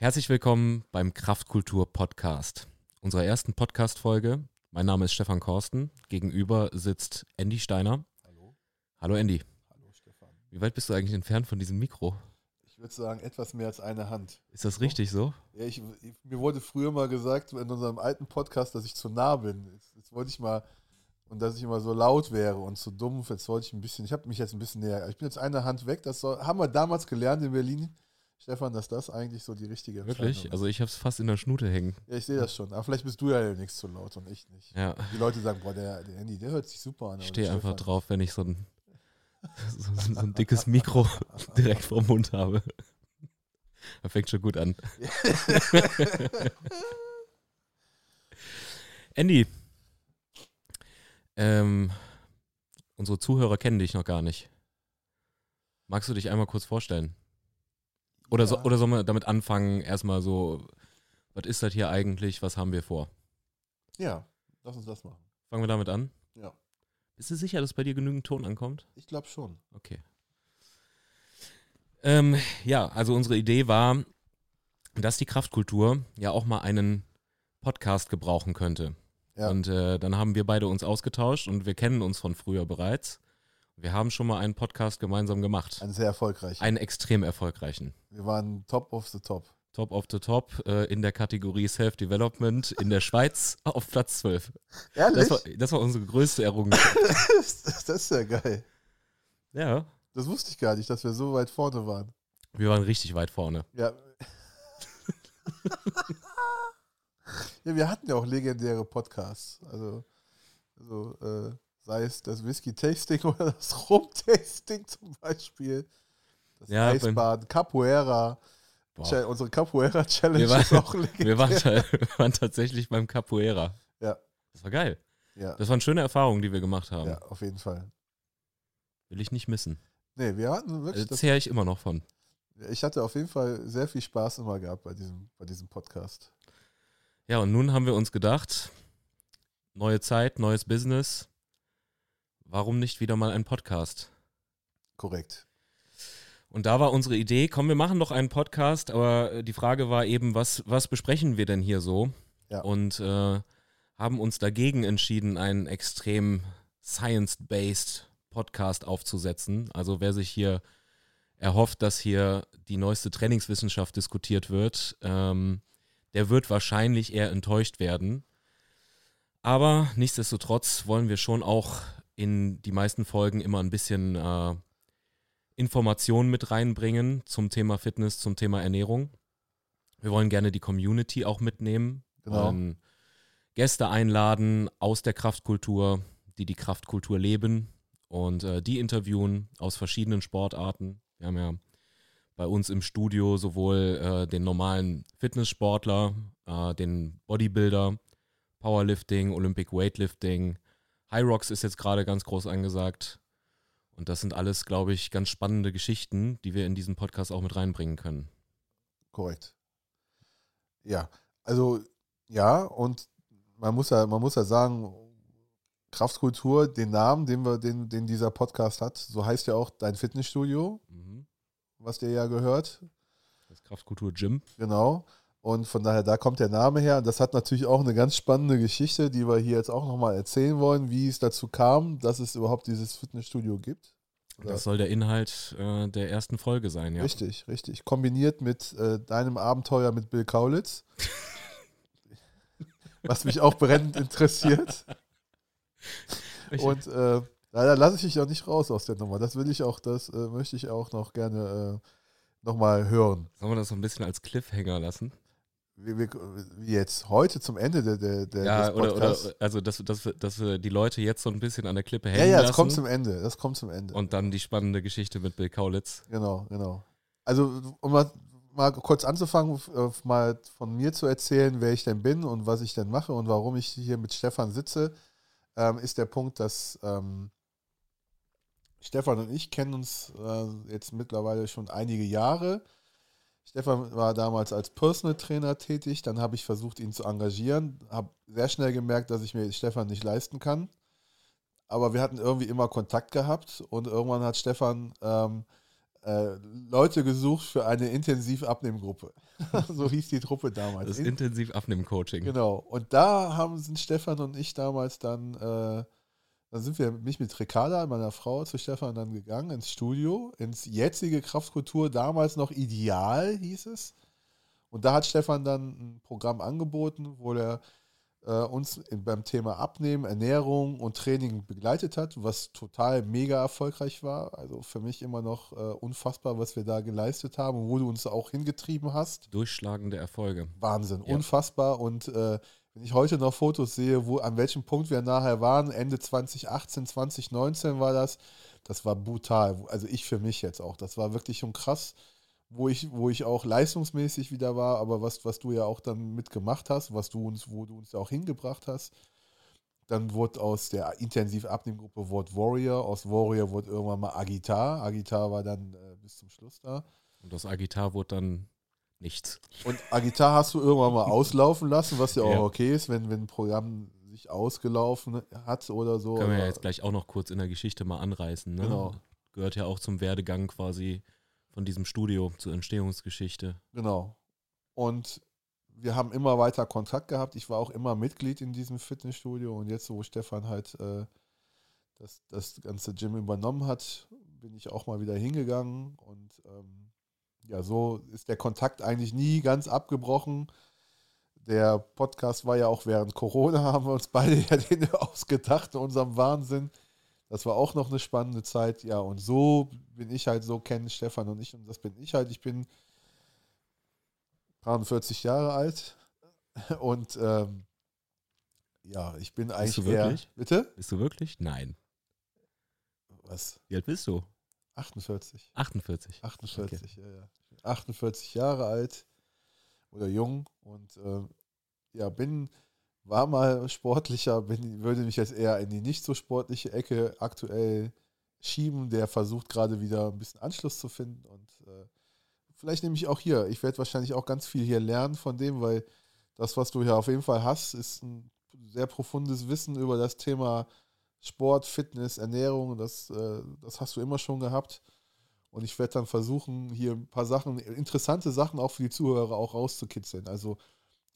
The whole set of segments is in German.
Herzlich willkommen beim Kraftkultur Podcast, unserer ersten Podcast-Folge. Mein Name ist Stefan Korsten. Gegenüber sitzt Andy Steiner. Hallo. Hallo Andy. Hallo Stefan. Wie weit bist du eigentlich entfernt von diesem Mikro? Ich würde sagen, etwas mehr als eine Hand. Ist das richtig so? Ja, ich, mir wurde früher mal gesagt in unserem alten Podcast, dass ich zu nah bin. Jetzt, jetzt wollte ich mal und dass ich immer so laut wäre und zu dumpf. Jetzt wollte ich ein bisschen, ich habe mich jetzt ein bisschen näher. Ich bin jetzt eine Hand weg. Das soll, haben wir damals gelernt in Berlin, Stefan, dass das eigentlich so die richtige Wirklich? Entscheidung Also ich habe es fast in der Schnute hängen. ist. Ja, ich sehe das schon. Aber vielleicht bist du ja nichts zu laut und ich nicht. Ja, Die Leute sagen, boah, der, der Andy, der hört sich super an. ich stehe einfach drauf, wenn ich so ein, so, so ein dickes Mikro direkt vorm Mund habe. Das fängt schon gut an. Andy, ähm, unsere Zuhörer kennen dich noch gar nicht. Magst du dich einmal kurz vorstellen? Oder, so, Ja. oder sollen wir damit anfangen, erstmal so, was ist das hier eigentlich, was haben wir vor? Ja, lass uns das machen. Fangen wir damit an? Ja. Bist du sicher, dass bei dir genügend Ton ankommt? Ich glaube schon. Okay. Ähm, ja, also unsere Idee war, dass die Kraftkultur ja auch mal einen Podcast gebrauchen könnte. Ja. Und äh, dann haben wir beide uns ausgetauscht und wir kennen uns von früher bereits. Wir haben schon mal einen Podcast gemeinsam gemacht. Ein sehr erfolgreich. Einen extrem erfolgreichen. Wir waren top of the top. Top of the Top äh, in der Kategorie Self-Development in der Schweiz auf Platz 12. Ehrlich? Das war, das war unsere größte Errungenschaft. das ist ja geil. ja, Das wusste ich gar nicht, dass wir so weit vorne waren. wir waren richtig weit vorne. Ja. ja, wir hatten ja auch legendäre Podcasts. Also, also äh, sei es das Whisky-Tasting oder das Rum-Tasting zum Beispiel. Das Ja, Eisbaden, Capoeira. Boah. Unsere Capoeira-Challenge Wir waren- ist auch legendär. Wir waren, wir waren tatsächlich beim Capoeira. Ja. Das war geil. ja, Das waren schöne Erfahrungen, die wir gemacht haben. ja, auf jeden Fall. Will ich nicht missen. Nee, wir hatten wirklich. Das, zehre ich immer noch von. ich hatte auf jeden Fall sehr viel Spaß immer gehabt bei diesem, bei diesem Podcast. Ja, und nun haben wir uns gedacht, neue Zeit, neues Business. Warum nicht wieder mal ein Podcast? Korrekt. Und da war unsere Idee, komm, wir machen doch einen Podcast, aber äh, die Frage war eben, was, was besprechen wir denn hier so? Ja. Und äh, haben uns dagegen entschieden, einen extrem science-based Podcast aufzusetzen. Also wer sich hier erhofft, dass hier die neueste Trainingswissenschaft diskutiert wird, ähm, der wird wahrscheinlich eher enttäuscht werden. Aber nichtsdestotrotz wollen wir schon auch in die meisten Folgen immer ein bisschen äh, Informationen mit reinbringen zum Thema Fitness, zum Thema Ernährung. Wir wollen gerne die Community auch mitnehmen, Genau. wollen Gäste einladen aus der Kraftkultur, die die Kraftkultur leben und äh, die interviewen aus verschiedenen Sportarten. Wir haben ja bei uns im Studio sowohl äh, den normalen Fitnesssportler, äh, den Bodybuilder, Powerlifting, Olympic Weightlifting. High Rocks ist jetzt gerade ganz groß angesagt. Und das sind alles, glaube ich, ganz spannende Geschichten, die wir in diesen Podcast auch mit reinbringen können. Korrekt. Ja, also ja, und man muss ja, man muss ja sagen, Kraftkultur, den Namen, den wir, den, den dieser Podcast hat, so heißt ja auch dein Fitnessstudio, Mhm. was dir ja gehört. Das Kraftkultur Gym. Genau. Und von daher, da kommt der Name her. Das hat natürlich auch eine ganz spannende Geschichte, die wir hier jetzt auch nochmal erzählen wollen, wie es dazu kam, dass es überhaupt dieses Fitnessstudio gibt. Oder- Das soll der Inhalt äh, der ersten Folge sein, ja. Richtig, richtig. Kombiniert mit äh, deinem Abenteuer mit Bill Kaulitz. was mich auch brennend interessiert. Und äh, leider lasse ich dich auch nicht raus aus der Nummer. Das will ich auch, das äh, möchte ich auch noch gerne äh, nochmal hören. Sollen wir das so ein bisschen als Cliffhanger lassen? Wie jetzt heute zum Ende der, der, der ja, oder, oder also dass, dass, wir- dass wir die Leute jetzt so ein bisschen an der Klippe ja, hängen ja, lassen das kommt zum Ende. Das kommt zum Ende. und dann die spannende Geschichte mit Bill Kaulitz. Genau, genau. Also, um mal, mal kurz anzufangen, äh, mal von mir zu erzählen, wer ich denn bin und was ich denn mache und warum ich hier mit Stefan sitze, ähm, ist der Punkt, dass ähm, Stefan und ich kennen uns äh, jetzt mittlerweile schon einige Jahre. Stefan war damals als Personal Trainer tätig, dann habe ich versucht, ihn zu engagieren, habe sehr schnell gemerkt, dass ich mir Stefan nicht leisten kann. Aber wir hatten irgendwie immer Kontakt gehabt und irgendwann hat Stefan ähm, äh, Leute gesucht für eine Intensiv-Abnehmgruppe. so hieß die Truppe damals. Das Intensiv-Abnehmen-Coaching. Genau. Und da haben sind Stefan und ich damals dann, äh, dann sind wir mich mit Ricarda, meiner Frau, zu Stefan dann gegangen ins Studio, ins jetzige Kraftkultur, damals noch Ideal hieß es. Und da hat Stefan dann ein Programm angeboten, wo er äh, uns beim Thema Abnehmen, Ernährung und Training begleitet hat, was total mega erfolgreich war. Also für mich immer noch äh, unfassbar, was wir da geleistet haben und wo du uns auch hingetrieben hast. Durchschlagende Erfolge. Wahnsinn, ja. unfassbar. Und äh, wenn ich heute noch Fotos sehe, wo an welchem Punkt wir nachher waren, Ende 2018, 2019 war das, das war brutal. Also ich für mich jetzt auch. Das war wirklich schon krass wo ich, wo ich auch leistungsmäßig wieder war, aber was, was du ja auch dann mitgemacht hast, was du uns, wo du uns auch hingebracht hast. Dann wurde aus der intensiv Abnehmgruppe Wort Warrior, aus Warrior wurde irgendwann mal Agitar. Agitar war dann äh, bis zum Schluss da. Und aus Agitar wurde dann nichts. Und Agitar hast du irgendwann mal auslaufen lassen, was ja auch ja. okay ist, wenn, wenn ein Programm sich ausgelaufen hat oder so. Können wir ja jetzt gleich auch noch kurz in der Geschichte mal anreißen. Ne? Genau. Gehört ja auch zum Werdegang quasi von diesem Studio zur Entstehungsgeschichte. Genau. Und wir haben immer weiter Kontakt gehabt. Ich war auch immer Mitglied in diesem Fitnessstudio und jetzt, wo Stefan halt äh, das, das ganze Gym übernommen hat, bin ich auch mal wieder hingegangen und ähm, ja, so ist der Kontakt eigentlich nie ganz abgebrochen. Der Podcast war ja auch während Corona, haben wir uns beide ja den ausgedacht in unserem Wahnsinn. Das war auch noch eine spannende Zeit. Ja, und so bin ich halt, so kennen Stefan und ich, und das bin ich halt. Ich bin 43 Jahre alt und ähm, ja, ich bin eigentlich. Bist du wirklich? Eher, bitte? Bist du wirklich? Nein. Was? Wie alt bist du? 48. 48. 48, okay. ja, ja. 48 Jahre alt oder jung und äh, ja, bin war mal sportlicher, bin, würde mich jetzt eher in die nicht so sportliche Ecke aktuell schieben. Der versucht gerade wieder ein bisschen Anschluss zu finden und äh, vielleicht nehme ich auch hier. Ich werde wahrscheinlich auch ganz viel hier lernen von dem, weil das, was du hier auf jeden Fall hast, ist ein sehr profundes Wissen über das Thema Sport, Fitness, Ernährung. Das, äh, das hast du immer schon gehabt. Und ich werde dann versuchen, hier ein paar Sachen, interessante Sachen auch für die Zuhörer auch rauszukitzeln. Also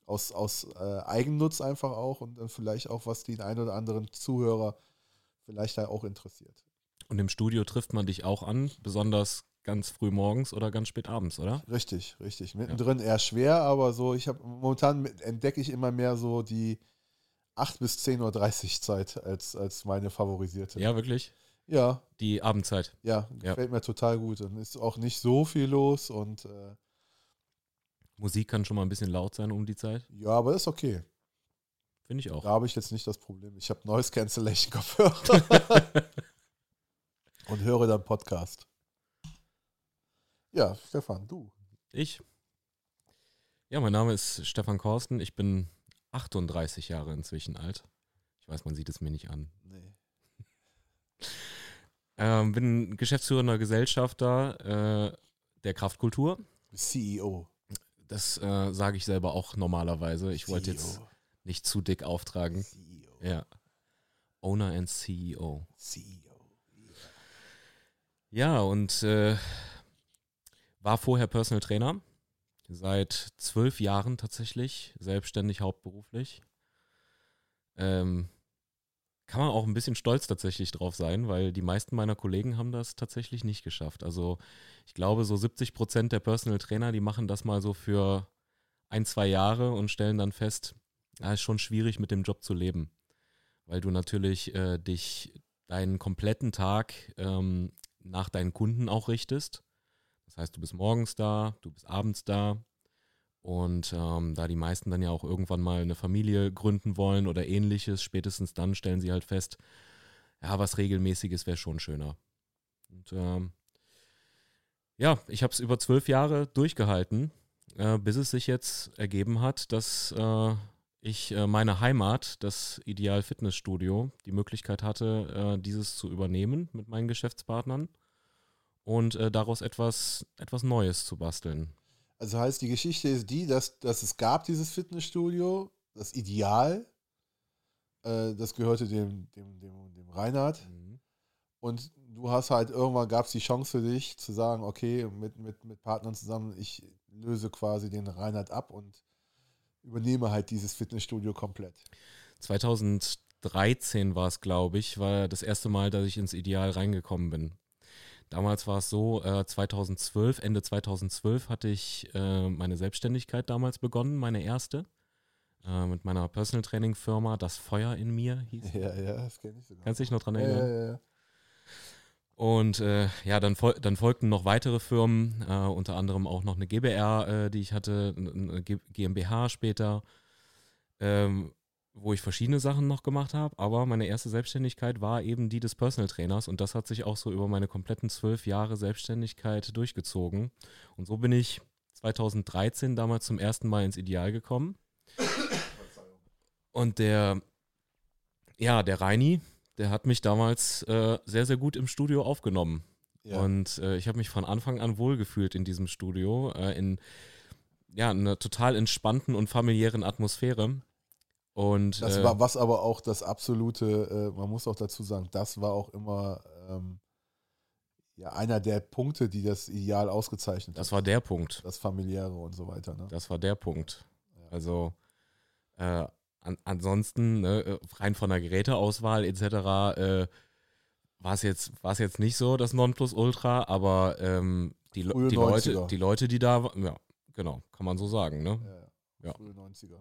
aus, aus äh, Eigennutz einfach auch und dann vielleicht auch, was den einen oder anderen Zuhörer vielleicht da auch interessiert. Und im Studio trifft man dich auch an, besonders ganz früh morgens oder ganz spät abends, oder? Richtig, richtig. Mittendrin ja. eher schwer, aber so, ich habe momentan entdecke ich immer mehr so die 8 bis 10.30 Uhr Zeit als, als meine favorisierte. Ja, wirklich? Ja. Die Abendzeit. Ja, gefällt ja. mir total gut. Dann ist auch nicht so viel los und äh, Musik kann schon mal ein bisschen laut sein um die Zeit. Ja, aber ist okay. Finde ich auch. Da habe ich jetzt nicht das Problem. Ich habe Noise Cancellation Kopfhörer. und höre dann Podcast. Ja, Stefan, du. Ich. Ja, mein Name ist Stefan Korsten. Ich bin 38 Jahre inzwischen alt. Ich weiß, man sieht es mir nicht an. Nee. ähm, bin geschäftsführender Gesellschafter äh, der Kraftkultur. CEO. Das äh, sage ich selber auch normalerweise. Ich wollte jetzt nicht zu dick auftragen. CEO. Ja. Owner and CEO. CEO. Ja, und äh, war vorher Personal Trainer. Seit zwölf Jahren tatsächlich, selbstständig, hauptberuflich. Ähm, kann man auch ein bisschen stolz tatsächlich drauf sein, weil die meisten meiner Kollegen haben das tatsächlich nicht geschafft. Also ich glaube, so 70 Prozent der Personal Trainer, die machen das mal so für ein, zwei Jahre und stellen dann fest, ja, ist schon schwierig mit dem Job zu leben, weil du natürlich äh, dich deinen kompletten Tag ähm, nach deinen Kunden auch richtest. Das heißt, du bist morgens da, du bist abends da, und ähm, da die meisten dann ja auch irgendwann mal eine Familie gründen wollen oder ähnliches, spätestens dann stellen sie halt fest, ja, was regelmäßiges wäre schon schöner. Und ähm, ja, ich habe es über zwölf Jahre durchgehalten, äh, bis es sich jetzt ergeben hat, dass äh, ich äh, meine Heimat, das Ideal Fitnessstudio, die Möglichkeit hatte, äh, dieses zu übernehmen mit meinen Geschäftspartnern und äh, daraus etwas, etwas Neues zu basteln. Also heißt, die Geschichte ist die, dass, dass es gab dieses Fitnessstudio, das Ideal, äh, das gehörte dem, dem, dem, dem Reinhard. Mhm. Und du hast halt irgendwann gab es die Chance für dich zu sagen, okay, mit, mit, mit Partnern zusammen, ich löse quasi den Reinhard ab und übernehme halt dieses Fitnessstudio komplett. 2013 war es, glaube ich, war das erste Mal, dass ich ins Ideal reingekommen bin. Damals war es so, äh, 2012, Ende 2012 hatte ich äh, meine Selbstständigkeit damals begonnen, meine erste. Äh, mit meiner Personal Training Firma, das Feuer in mir hieß. Ja, ja, das kenne ich sogar. Kannst du dich noch dran Ja, erinnern? ja, ja. Und äh, ja, dann, fol dann folgten noch weitere Firmen, äh, unter anderem auch noch eine GBR, äh, die ich hatte, eine G GmbH später, ähm, wo ich verschiedene Sachen noch gemacht habe. Aber meine erste Selbstständigkeit war eben die des Personal Trainers und das hat sich auch so über meine kompletten zwölf Jahre Selbstständigkeit durchgezogen. Und so bin ich 2013 damals zum ersten Mal ins Ideal gekommen. Und der, ja, der Reini, der hat mich damals äh, sehr, sehr gut im Studio aufgenommen. Ja. Und äh, ich habe mich von Anfang an wohlgefühlt in diesem Studio, äh, in ja, einer total entspannten und familiären Atmosphäre. Und Das äh, war was aber auch das absolute, äh, man muss auch dazu sagen, das war auch immer ähm, ja, einer der Punkte, die das Ideal ausgezeichnet das hat. war der Punkt. Das familiäre und so weiter. Ne? Das war der Punkt. Ja. Also äh, an, ansonsten, ne, äh, rein von der Geräteauswahl etc., äh, war es jetzt, war's jetzt nicht so das Nonplusultra, aber ähm, die, Le- die, 90er. Leute, die Leute, die da waren, ja, genau, kann man so sagen, ne? Ja, ja. Ja. Frühe 90er.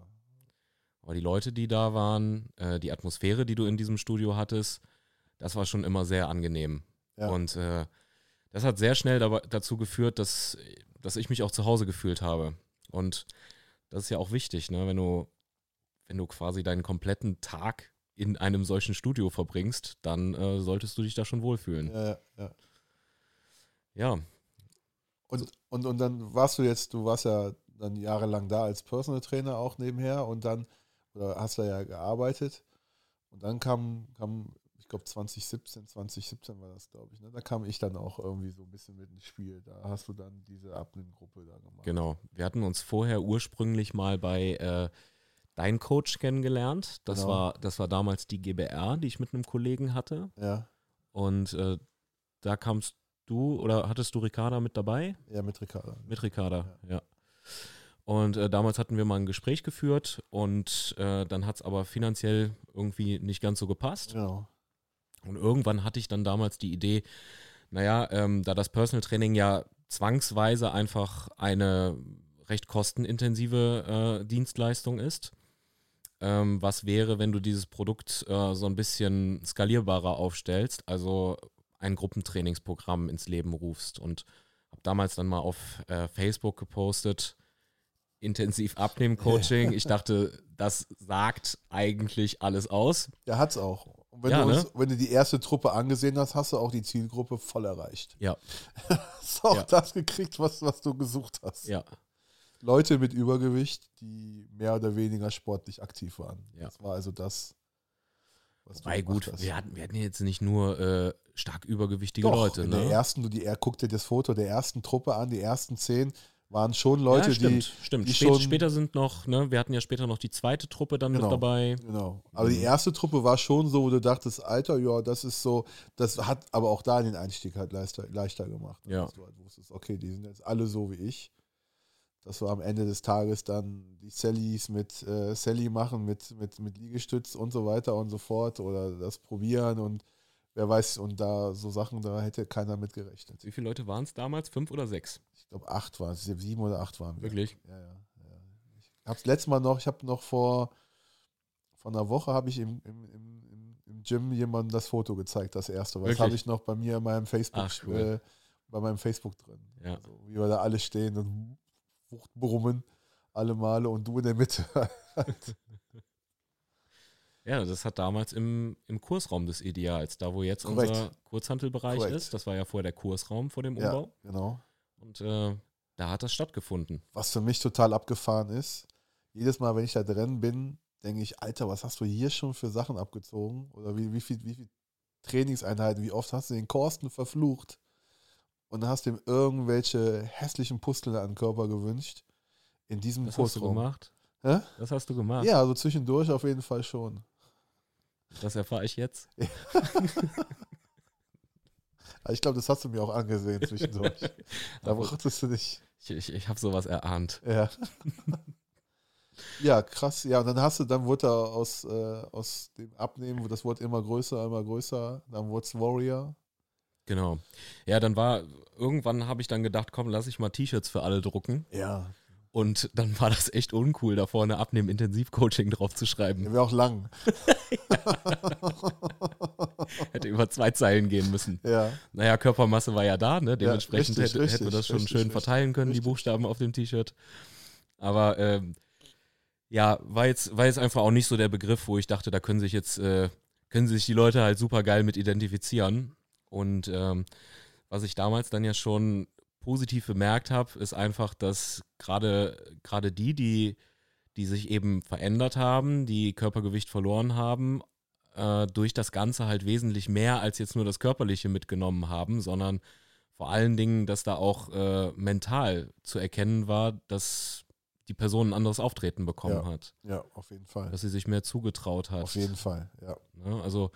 Aber die Leute, die da waren, äh, die Atmosphäre, die du in diesem Studio hattest, das war schon immer sehr angenehm. Ja. Und äh, das hat sehr schnell dabei, dazu geführt, dass, dass ich mich auch zu Hause gefühlt habe. Und das ist ja auch wichtig, ne? wenn, du, wenn du quasi deinen kompletten Tag in einem solchen Studio verbringst, dann äh, solltest du dich da schon wohlfühlen. Ja, ja, ja. Ja, Und, und, und dann warst du jetzt, du warst ja dann jahrelang da als Personal Trainer auch nebenher und dann, oder hast da ja gearbeitet und dann kam, kam ich glaube 2017, 2017 war das, glaube ich, ne? da kam ich dann auch irgendwie so ein bisschen mit ins Spiel. Da hast du dann diese Abnehmgruppe da gemacht. genau. Wir hatten uns vorher ursprünglich mal bei äh, Dein Coach kennengelernt. Das, Genau. war, das war damals die GBR, die ich mit einem Kollegen hatte. Ja, Und äh, da kamst du oder hattest du Ricarda mit dabei? ja, mit Ricardo. Mit Ricarda, ja. Und äh, damals hatten wir mal ein Gespräch geführt und äh, dann hat es aber finanziell irgendwie nicht ganz so gepasst. Genau. Und irgendwann hatte ich dann damals die Idee, naja, ähm, da das Personal Training ja zwangsweise einfach eine recht kostenintensive äh, Dienstleistung ist, ähm, was wäre, wenn du dieses Produkt äh, so ein bisschen skalierbarer aufstellst, also ein Gruppentrainingsprogramm ins Leben rufst. Und habe damals dann mal auf äh, Facebook gepostet, intensiv abnehmen Coaching. Ich dachte, das sagt eigentlich alles aus. Ja, hat's auch. Und wenn, Ja, du uns, ne? wenn du die erste Truppe angesehen hast, hast du auch die Zielgruppe voll erreicht. Ja, Hast auch Ja. das gekriegt, was, was du gesucht hast. ja, Leute mit Übergewicht, die mehr oder weniger sportlich aktiv waren. Ja. Das war also das, was Weil gemacht gut, hast. wir hatten, wir hatten jetzt nicht nur äh, stark übergewichtige Doch, Leute, in ne? der ersten, du die, er guck dir das Foto der ersten Truppe an, die ersten zehn waren schon Leute, ja, stimmt, die, stimmt. die Spät, später sind noch, ne, wir hatten ja später noch die zweite Truppe dann Genau. mit dabei. genau. Aber die Mhm. erste Truppe war schon so, wo du dachtest, Alter, ja, das ist so, das hat aber auch da den Einstieg halt leichter, leichter gemacht. Ja. Dass du halt wusstest, okay, die sind jetzt alle so wie ich. Dass wir am Ende des Tages dann die Sallys mit äh, Sally machen, mit, mit, mit Liegestütz und so weiter und so fort oder das probieren und wer weiß, und da so Sachen, da hätte keiner mit gerechnet. Wie viele Leute waren es damals? Fünf oder sechs? Ich glaube, acht waren es, sieben oder acht waren wir. Wirklich? Ja, ja. ja. Ich hab's letztes Mal noch, ich habe noch vor, vor einer Woche habe ich im, im, im, im- Gym jemandem das Foto gezeigt, das erste. Was Wirklich? habe ich noch bei mir in meinem Facebook, Ach, cool. äh, bei meinem Facebook drin. Ja. Also, wie wir da alle stehen und brummen, alle Male und du in der Mitte. Ja, das hat damals im, im Kursraum des Ideals, da wo jetzt Korrekt. unser Kurzhantelbereich Korrekt. ist. Das war ja vorher der Kursraum vor dem ja, Umbau. genau. Und äh, da hat das stattgefunden. Was für mich total abgefahren ist, jedes Mal, wenn ich da drin bin, denke ich, Alter, was hast du hier schon für Sachen abgezogen? Oder wie, wie viel, wie viel Trainingseinheiten, wie oft hast du den Korsten verflucht und hast ihm irgendwelche hässlichen Pusteln an den Körper gewünscht in diesem Das hast du Kursraum. gemacht. Hä? Das hast du gemacht. Ja, also zwischendurch auf jeden Fall schon. Das erfahre ich jetzt. Ich glaube, das hast du mir auch angesehen zwischendurch. da brauchtest du nicht. Ich, ich, ich habe sowas erahnt. Ja. ja, krass. Ja, und dann hast du, dann wurde er aus, äh, aus dem Abnehmen, das wurde immer größer, immer größer. Dann wurde es Warrior. Genau. Ja, dann war, irgendwann habe ich dann gedacht, komm, lass ich mal T-Shirts für alle drucken. Ja. Und dann war das echt uncool, da vorne abnehmen Intensivcoaching drauf zu schreiben. Wäre auch lang. Hätte über zwei Zeilen gehen müssen. Ja. Naja, Körpermasse war ja da, ne? Dementsprechend richtig, hätte, richtig, hätten wir das schon richtig, schön verteilen können, die. Buchstaben auf dem T-Shirt. Aber ähm, ja, war jetzt, war jetzt einfach auch nicht so der Begriff, wo ich dachte, da können sich jetzt, äh, können sich die Leute halt super geil mit identifizieren. Und ähm, was ich damals dann ja schon positiv bemerkt habe, ist einfach, dass gerade gerade die, die, die sich eben verändert haben, die Körpergewicht verloren haben, äh, durch das Ganze halt wesentlich mehr als jetzt nur das Körperliche mitgenommen haben, sondern vor allen Dingen, dass da auch äh, mental zu erkennen war, dass die Person ein anderes Auftreten bekommen Ja. hat, Ja, auf jeden Fall. dass sie sich mehr zugetraut hat. Auf jeden Fall, ja. Ne? Also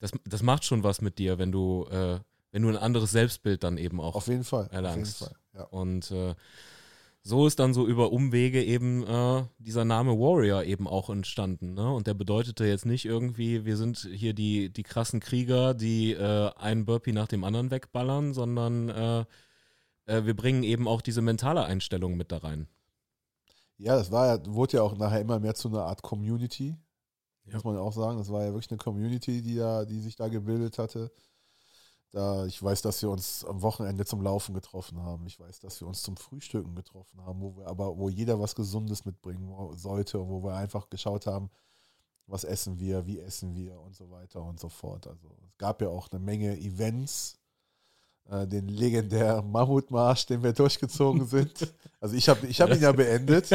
das, das macht schon was mit dir, wenn du, äh, wenn du ein anderes Selbstbild dann eben auch Auf jeden Fall. Auf jeden erlangst. Fall. Ja. Und äh, so ist dann so über Umwege eben äh, dieser Name Warrior eben auch entstanden. Ne? Und der bedeutete jetzt nicht irgendwie, wir sind hier die, die krassen Krieger, die äh, einen Burpee nach dem anderen wegballern, sondern äh, äh, wir bringen eben auch diese mentale Einstellung mit da rein. Ja, das war ja, wurde ja auch nachher immer mehr zu einer Art Community, Ja. muss man ja auch sagen. Das war ja wirklich eine Community, die da, die sich da gebildet hatte. Da, ich weiß, dass wir uns am Wochenende zum Laufen getroffen haben. Ich weiß, dass wir uns zum Frühstücken getroffen haben, wo wir aber, wo jeder was Gesundes mitbringen sollte wo wir einfach geschaut haben, was essen wir, wie essen wir und so weiter und so fort. Also es gab ja auch eine Menge Events, äh, den legendären Mammutmarsch, den wir durchgezogen sind. Also ich habe ich hab ihn ja beendet,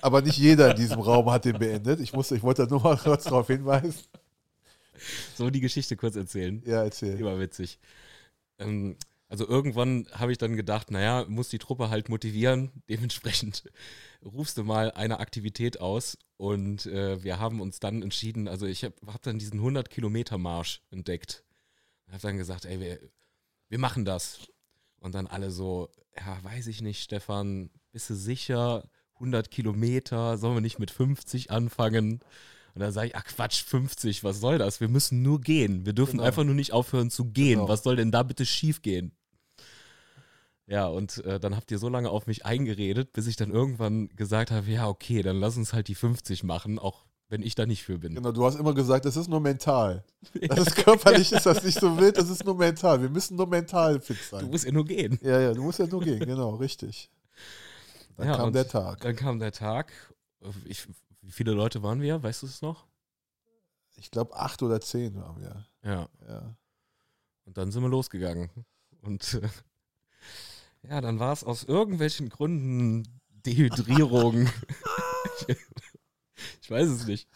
aber nicht jeder in diesem Raum hat den beendet. Ich, musste, ich wollte nur mal kurz darauf hinweisen. So die Geschichte kurz erzählen. Ja, erzähl. Immer witzig. Ähm, also irgendwann habe ich dann gedacht, naja, muss die Truppe halt motivieren. Dementsprechend rufst du mal eine Aktivität aus und äh, wir haben uns dann entschieden, also ich habe hab dann diesen 100 Kilometer Marsch entdeckt. Ich habe dann gesagt, ey, wir, wir machen das. Und dann alle so, ja, weiß ich nicht, Stefan, bist du sicher? 100 Kilometer, sollen wir nicht mit 50 anfangen? Und dann sage ich, ach Quatsch, 50, was soll das? Wir müssen nur gehen. Wir dürfen Genau. einfach nur nicht aufhören zu gehen. Genau. Was soll denn da bitte schief gehen? Ja, und äh, dann habt ihr so lange auf mich eingeredet, bis ich dann irgendwann gesagt habe, ja, okay, dann lass uns halt die 50 machen, auch wenn ich da nicht für bin. Genau, du hast immer gesagt, das ist nur mental. Das ist körperlich, ist das nicht so wild, das ist nur mental. Wir müssen nur mental fit Du sein. musst ja nur gehen. Ja, ja, du musst ja nur gehen, genau, richtig. Dann Ja, kam der Tag. Dann kam der Tag. Ich, wie viele Leute waren wir? Weißt du es noch? Ich glaube, acht oder zehn waren wir. Ja. Ja. Und dann sind wir losgegangen. Und äh, ja, dann war es aus irgendwelchen Gründen Dehydrierung. ich, ich weiß es nicht.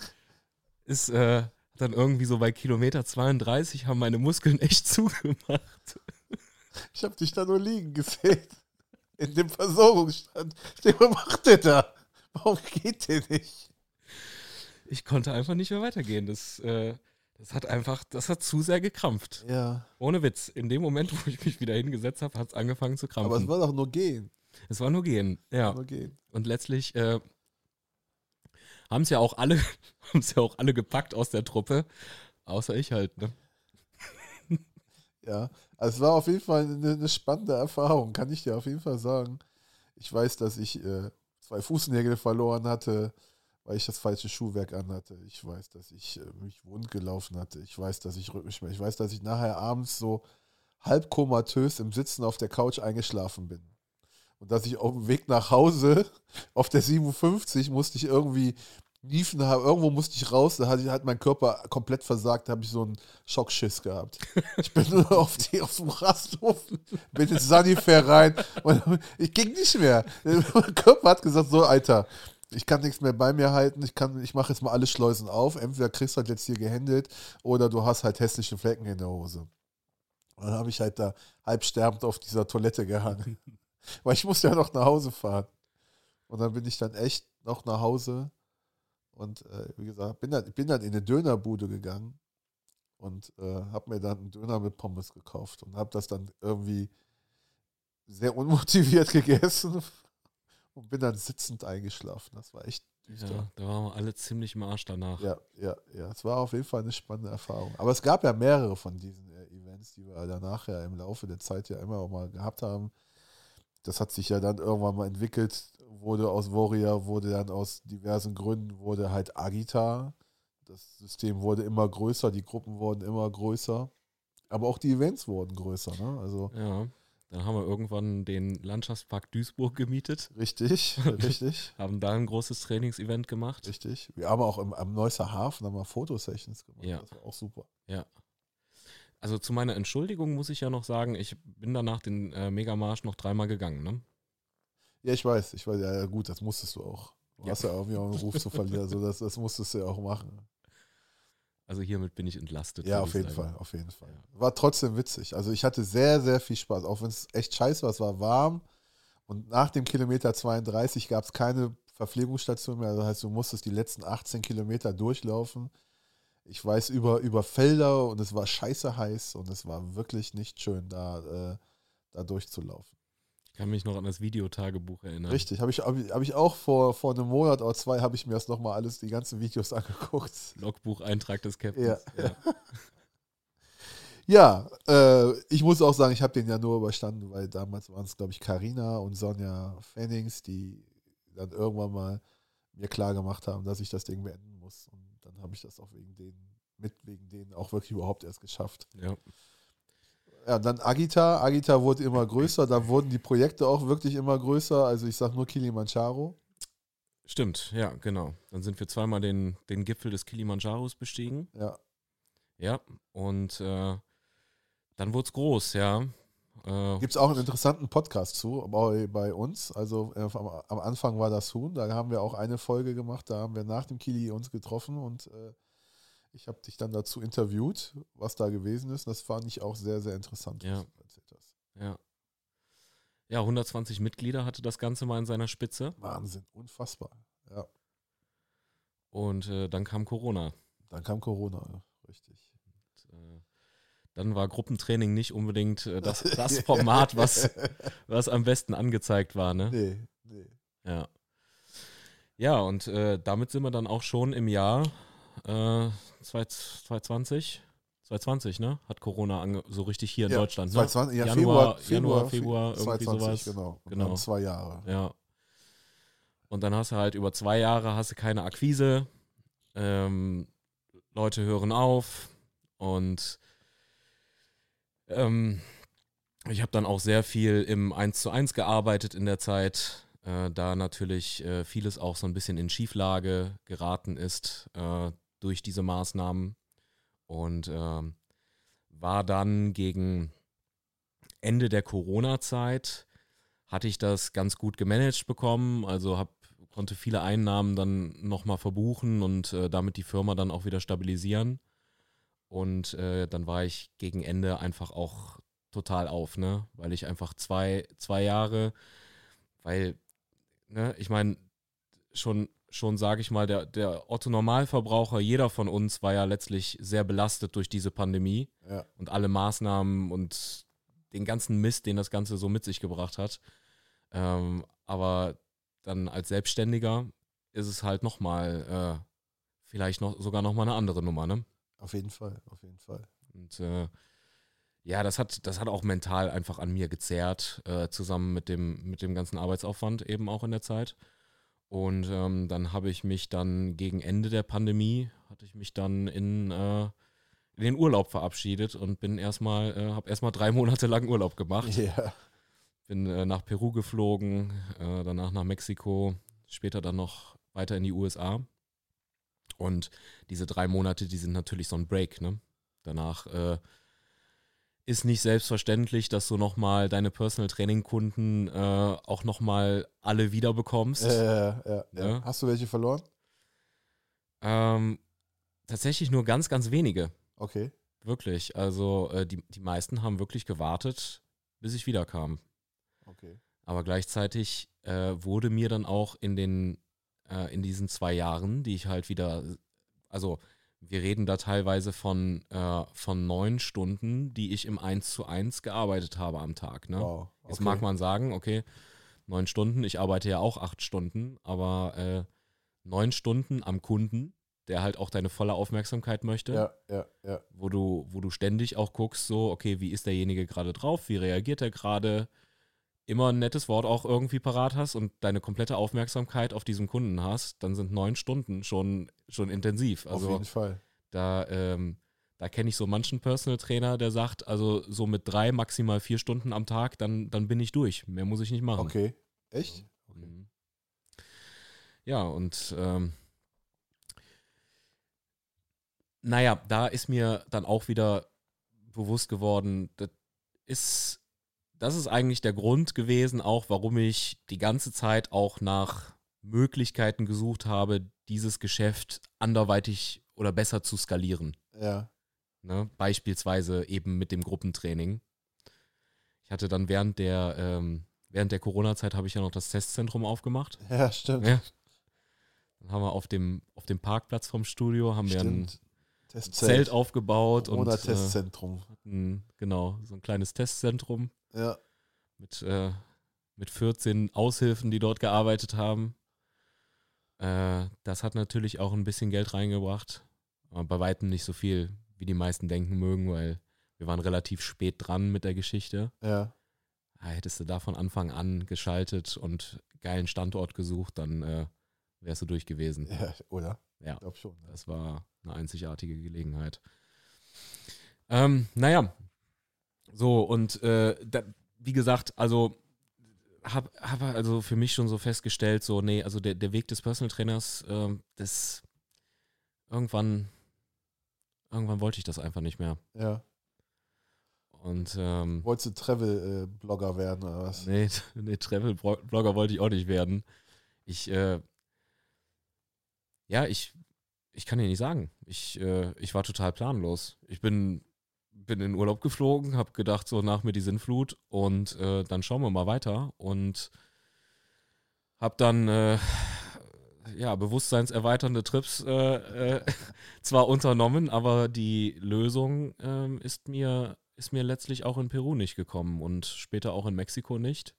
Ist äh, dann irgendwie so bei Kilometer 32 haben meine Muskeln echt zugemacht. Ich habe dich da nur liegen gesehen. In dem Versorgungsstand. Ich denke, was macht der da? Warum geht der nicht? Ich konnte einfach nicht mehr weitergehen. Das, äh, das hat einfach, das hat zu sehr gekrampft. Ja. Ohne Witz. In dem Moment, wo ich mich wieder hingesetzt habe, hat es angefangen zu krampfen. Aber es war doch nur gehen. es war nur gehen. Ja. Nur gehen. Und letztlich äh, haben es ja auch alle, haben es ja auch alle gepackt aus der Truppe, außer ich halt. Ne? Ja. Also es war auf jeden Fall eine, eine spannende Erfahrung, kann ich dir auf jeden Fall sagen. Ich weiß, dass ich äh, zwei Fußnägel verloren hatte, weil ich das falsche Schuhwerk anhatte. Ich weiß, dass ich äh, mich wund gelaufen hatte. Ich weiß, dass ich Rückenschmerzen. Ich weiß, dass ich nachher abends so halb komatös im Sitzen auf der Couch eingeschlafen bin. Und dass ich auf dem Weg nach Hause auf der 57 musste ich irgendwie haben. Irgendwo musste ich raus. Da hat, hat mein Körper komplett versagt. Da habe ich so einen Schockschiss gehabt. Ich bin nur auf, die, auf dem Rasthof, bin ins Sanifair rein und ich ging nicht mehr. Mein Körper hat gesagt, so Alter, ich kann nichts mehr bei mir halten, ich, kann, ich mache jetzt mal alle Schleusen auf. Entweder kriegst du halt jetzt hier gehändelt oder du hast halt hässliche Flecken in der Hose. Und dann habe ich halt da halb sterbend auf dieser Toilette gehangen. Weil ich musste ja noch nach Hause fahren. Und dann bin ich dann echt noch nach Hause und äh, wie gesagt, bin dann, bin dann in eine Dönerbude gegangen und äh, habe mir dann einen Döner mit Pommes gekauft und habe das dann irgendwie sehr unmotiviert gegessen und bin dann sitzend eingeschlafen. Das war echt düster. Ja, da waren wir alle ziemlich im Arsch danach. Ja, ja, ja. Es war auf jeden Fall eine spannende Erfahrung. Aber es gab ja mehrere von diesen äh, Events, die wir danach ja im Laufe der Zeit ja immer auch mal gehabt haben. Das hat sich ja dann irgendwann mal entwickelt, wurde aus Warrior, wurde dann aus diversen Gründen, wurde halt Agita. Das System wurde immer größer, die Gruppen wurden immer größer. Aber auch die Events wurden größer. Ne? Also Ja. Dann haben wir irgendwann den Landschaftspark Duisburg gemietet, richtig, richtig, haben da ein großes Trainingsevent gemacht. richtig. Wir haben auch im, am Neusser Hafen haben wir Fotosessions gemacht. Ja. Das war auch super. Also zu meiner Entschuldigung muss ich ja noch sagen, ich bin danach den äh, Megamarsch noch dreimal gegangen. Ne? Ja, ich weiß, ich weiß, ja, ja gut, das musstest du auch. Du Ja. hast ja irgendwie auch einen Ruf zu verlieren, also das, das musstest du ja auch machen. Also hiermit bin ich entlastet. Ja, auf jeden sagen. Fall, auf jeden Fall. Ja. War trotzdem witzig. Also ich hatte sehr, sehr viel Spaß, auch wenn es echt scheiße war, es war warm und nach dem Kilometer 32 gab es keine Verpflegungsstation mehr, das heißt, du musstest die letzten 18 Kilometer durchlaufen. Ich weiß, über, über Felder und es war scheiße heiß und es war wirklich nicht schön, da, äh, da durchzulaufen. Ich kann mich noch an das Videotagebuch erinnern. Richtig, habe ich, hab ich, hab ich auch vor, vor einem Monat oder zwei, habe ich mir das nochmal alles, die ganzen Videos angeguckt. Logbucheintrag des Captains. Ja. Ja, äh, ich muss auch sagen, ich habe den ja nur überstanden, weil damals waren es, glaube ich, Karina und Sonja Fennings, die dann irgendwann mal mir klar gemacht haben, dass ich das Ding beenden muss. Und dann habe ich das auch wegen denen, mit wegen denen auch wirklich überhaupt erst geschafft. ja. Ja, dann Agita. Agita wurde immer größer, da wurden die Projekte auch wirklich immer größer. Also ich sage nur Kilimanjaro. Stimmt, ja, genau. Dann sind wir zweimal den, den Gipfel des Kilimanjaros bestiegen. Ja, Ja, und äh, dann wurde es groß, ja. Äh, Gibt es auch einen interessanten Podcast zu bei, bei uns. Also äh, am, am Anfang war das Huhn, da haben wir auch eine Folge gemacht, da haben wir nach dem Kili uns getroffen und äh, ich habe dich dann dazu interviewt, was da gewesen ist. Das fand ich auch sehr, sehr interessant, Ja. ja. Ja, 120 Mitglieder hatte das Ganze mal in seiner Spitze. Wahnsinn, unfassbar. Ja, Und äh, dann kam Corona. dann kam Corona, richtig. Äh, dann war Gruppentraining nicht unbedingt äh, das, das Format, was, was am besten angezeigt war, ne? nee, nee. Ja. Ja, und äh, damit sind wir dann auch schon im Jahr äh, 2020. 2020, ne? Hat Corona so richtig hier in Ja, Deutschland, ne? 2020, ja, Januar, Februar, Januar, Februar, irgendwie 2020, sowas. genau. Genau. Zwei Jahre. Ja. Und dann hast du halt über zwei Jahre hast du keine Akquise. Ähm, Leute hören auf und ähm, ich habe dann auch sehr viel im 1 zu 1 gearbeitet in der Zeit, äh, da natürlich äh, vieles auch so ein bisschen in Schieflage geraten ist äh, durch diese Maßnahmen und ähm, war dann gegen Ende der Corona-Zeit hatte ich das ganz gut gemanagt bekommen, also hab, konnte viele Einnahmen dann nochmal verbuchen und äh, damit die Firma dann auch wieder stabilisieren. Und äh, dann war ich gegen Ende einfach auch total auf, ne? Weil ich einfach zwei, zwei Jahre, weil, ne, ich meine, schon, schon sage ich mal, der, der Otto-Normalverbraucher, jeder von uns war ja letztlich sehr belastet durch diese Pandemie Ja, und alle Maßnahmen und den ganzen Mist, den das Ganze so mit sich gebracht hat. Ähm, aber dann als Selbstständiger ist es halt nochmal, äh, vielleicht noch sogar nochmal eine andere Nummer, ne? auf jeden Fall, auf jeden Fall. Und äh, ja, das hat, das hat auch mental einfach an mir gezerrt, äh, zusammen mit dem, mit dem ganzen Arbeitsaufwand eben auch in der Zeit. Und ähm, dann habe ich mich dann gegen Ende der Pandemie, hatte ich mich dann in, äh, in den Urlaub verabschiedet und bin erstmal, äh, habe erstmal drei Monate lang Urlaub gemacht. Ja, Bin äh, nach Peru geflogen, äh, danach nach Mexiko, später dann noch weiter in die USA. Und diese drei Monate, die sind natürlich so ein Break, ne? Danach äh, ist nicht selbstverständlich, dass du nochmal deine Personal Training Kunden äh, auch nochmal alle wieder bekommst. äh, ja, ja. Ja. Hast du welche verloren? Ähm, tatsächlich nur ganz, ganz wenige. Okay. Wirklich. Also äh, die, die meisten haben wirklich gewartet, bis ich wiederkam. Okay. Aber gleichzeitig äh, wurde mir dann auch in den äh, in diesen zwei Jahren, die ich halt wieder, also wir reden da teilweise von, äh, von neun Stunden, die ich im 1 zu 1 gearbeitet habe am Tag. Ne? Wow. Jetzt okay. mag man sagen, okay, neun Stunden, ich arbeite ja auch acht Stunden, aber äh, neun Stunden am Kunden, der halt auch deine volle Aufmerksamkeit möchte, Ja, ja, ja. wo du, wo du ständig auch guckst, so, okay, wie ist derjenige gerade drauf, wie reagiert er gerade, immer ein nettes Wort auch irgendwie parat hast und deine komplette Aufmerksamkeit auf diesen Kunden hast, dann sind neun Stunden schon, schon intensiv. Auf Also jeden Fall. da, ähm, da kenne ich so manchen Personal Trainer, der sagt, also so mit drei, maximal vier Stunden am Tag, dann, dann bin ich durch. Mehr muss ich nicht machen. Okay. Echt? Mhm. Ja, und ähm, naja, da ist mir dann auch wieder bewusst geworden, das ist, das ist eigentlich der Grund gewesen, auch warum ich die ganze Zeit auch nach Möglichkeiten gesucht habe, dieses Geschäft anderweitig oder besser zu skalieren. Ja. Ne? Beispielsweise eben mit dem Gruppentraining. Ich hatte dann während der, ähm, während der Corona-Zeit habe ich ja noch das Testzentrum aufgemacht. Ja, stimmt. Ja. Dann haben wir auf dem, auf dem Parkplatz vom Studio haben wir ein Stimmt. Zelt, Testzelt. aufgebaut und äh, Corona-Testzentrum. hatten, genau, so ein kleines Testzentrum Ja. mit, äh, mit 14 Aushilfen, die dort gearbeitet haben. Äh, das hat natürlich auch ein bisschen Geld reingebracht, aber bei weitem nicht so viel, wie die meisten denken mögen, weil wir waren relativ spät dran mit der Geschichte. Ja. Ah, hättest du da von Anfang an geschaltet und geilen Standort gesucht, dann äh, wärst du durch gewesen. Ja, oder? Ja. Ich glaube schon. ne? Das war eine einzigartige Gelegenheit. Ähm, naja, so und äh, da, wie gesagt, also habe hab also für mich schon so festgestellt, so nee, also der, der Weg des Personal Trainers, ähm, das irgendwann, irgendwann wollte ich das einfach nicht mehr. Ja. Und ähm, Wolltest du Travel-Blogger werden oder was? Nee, nee Travel-Blogger wollte ich auch nicht werden. Ich, äh, ja, ich, ich kann dir nicht sagen. Ich, äh, ich war total planlos. Ich bin, bin in Urlaub geflogen, habe gedacht, so nach mir die Sinnflut und äh, dann schauen wir mal weiter und habe dann äh, ja bewusstseinserweiternde Trips äh, äh, zwar unternommen, aber die Lösung ähm, ist mir ist mir letztlich auch in Peru nicht gekommen und später auch in Mexiko nicht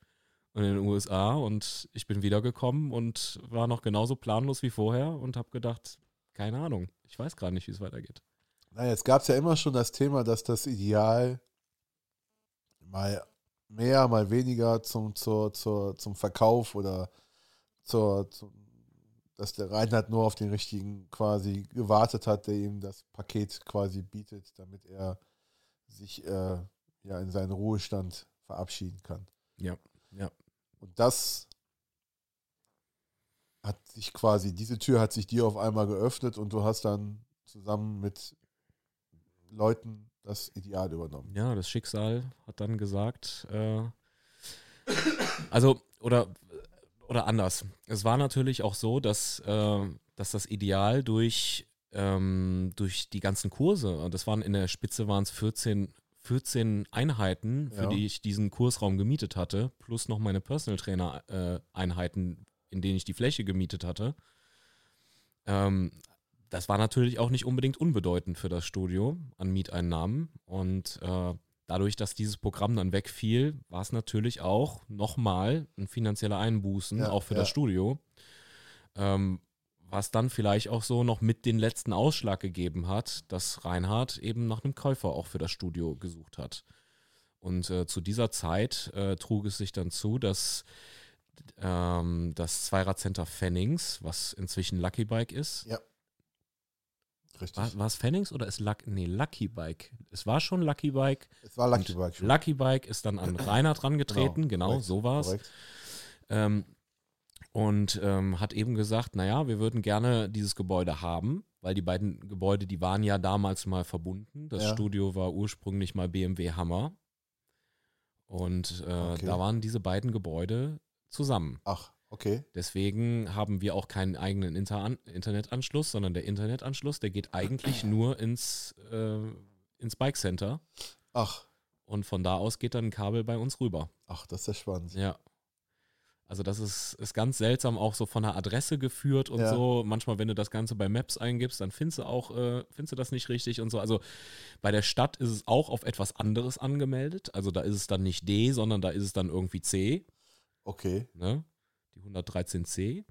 und in den USA und ich bin wiedergekommen und war noch genauso planlos wie vorher und habe gedacht, keine Ahnung, ich weiß gerade nicht, wie es weitergeht. Naja, jetzt gab es ja immer schon das Thema, dass das Ideal mal mehr, mal weniger zum, zur, zur, zum Verkauf oder zur, zum, dass der Reinhard nur auf den richtigen quasi gewartet hat, der ihm das Paket quasi bietet, damit er sich äh, ja in seinen Ruhestand verabschieden kann. Ja, ja. Und das hat sich quasi, diese Tür hat sich dir auf einmal geöffnet und du hast dann zusammen mit Leuten das Ideal übernommen. Ja, das Schicksal hat dann gesagt, äh, also, oder, oder anders. Es war natürlich auch so, dass, äh, dass das Ideal durch, ähm, durch die ganzen Kurse, und das waren in der Spitze waren es 14, 14 Einheiten, für Ja. die ich diesen Kursraum gemietet hatte, plus noch meine Personal Trainer äh, Einheiten, in denen ich die Fläche gemietet hatte. Ähm, das war natürlich auch nicht unbedingt unbedeutend für das Studio an Mieteinnahmen. Und äh, dadurch, dass dieses Programm dann wegfiel, war es natürlich auch nochmal ein finanzieller Einbußen, Ja, auch für ja. das Studio. Ähm, was dann vielleicht auch so noch mit den letzten Ausschlag gegeben hat, dass Reinhard eben nach einem Käufer auch für das Studio gesucht hat. Und äh, zu dieser Zeit äh, trug es sich dann zu, dass ähm, das Zweirad-Center Fennings, was inzwischen Lucky Bike ist, Richtig. war, war es Fennings oder ist Luck, nee, Lucky Bike? Es war schon Lucky Bike. es war Lucky Bike schon. Lucky Bike ist dann an Reinhard rangetreten, genau, korrekt, so war es. Ähm, und ähm, hat eben gesagt, naja, wir würden gerne dieses Gebäude haben, weil die beiden Gebäude, die waren ja damals mal verbunden. Das Ja. Studio war ursprünglich mal BMW Hammer. Und äh, Okay. da waren diese beiden Gebäude zusammen. Ach, okay. Deswegen haben wir auch keinen eigenen Inter Internetanschluss, sondern der Internetanschluss, der geht eigentlich nur ins, äh, ins Bike Center. Ach, Und von da aus geht dann ein Kabel bei uns rüber. ach, das ist ja spannend. Ja. Also das ist, ist ganz seltsam auch so von der Adresse geführt und Ja. so. Manchmal, wenn du das Ganze bei Maps eingibst, dann findest du auch, äh, findest du das nicht richtig und so. Also bei der Stadt ist es auch auf etwas anderes angemeldet. Also da ist es dann nicht D, sondern da ist es dann irgendwie C, Okay. ne? Die 113C.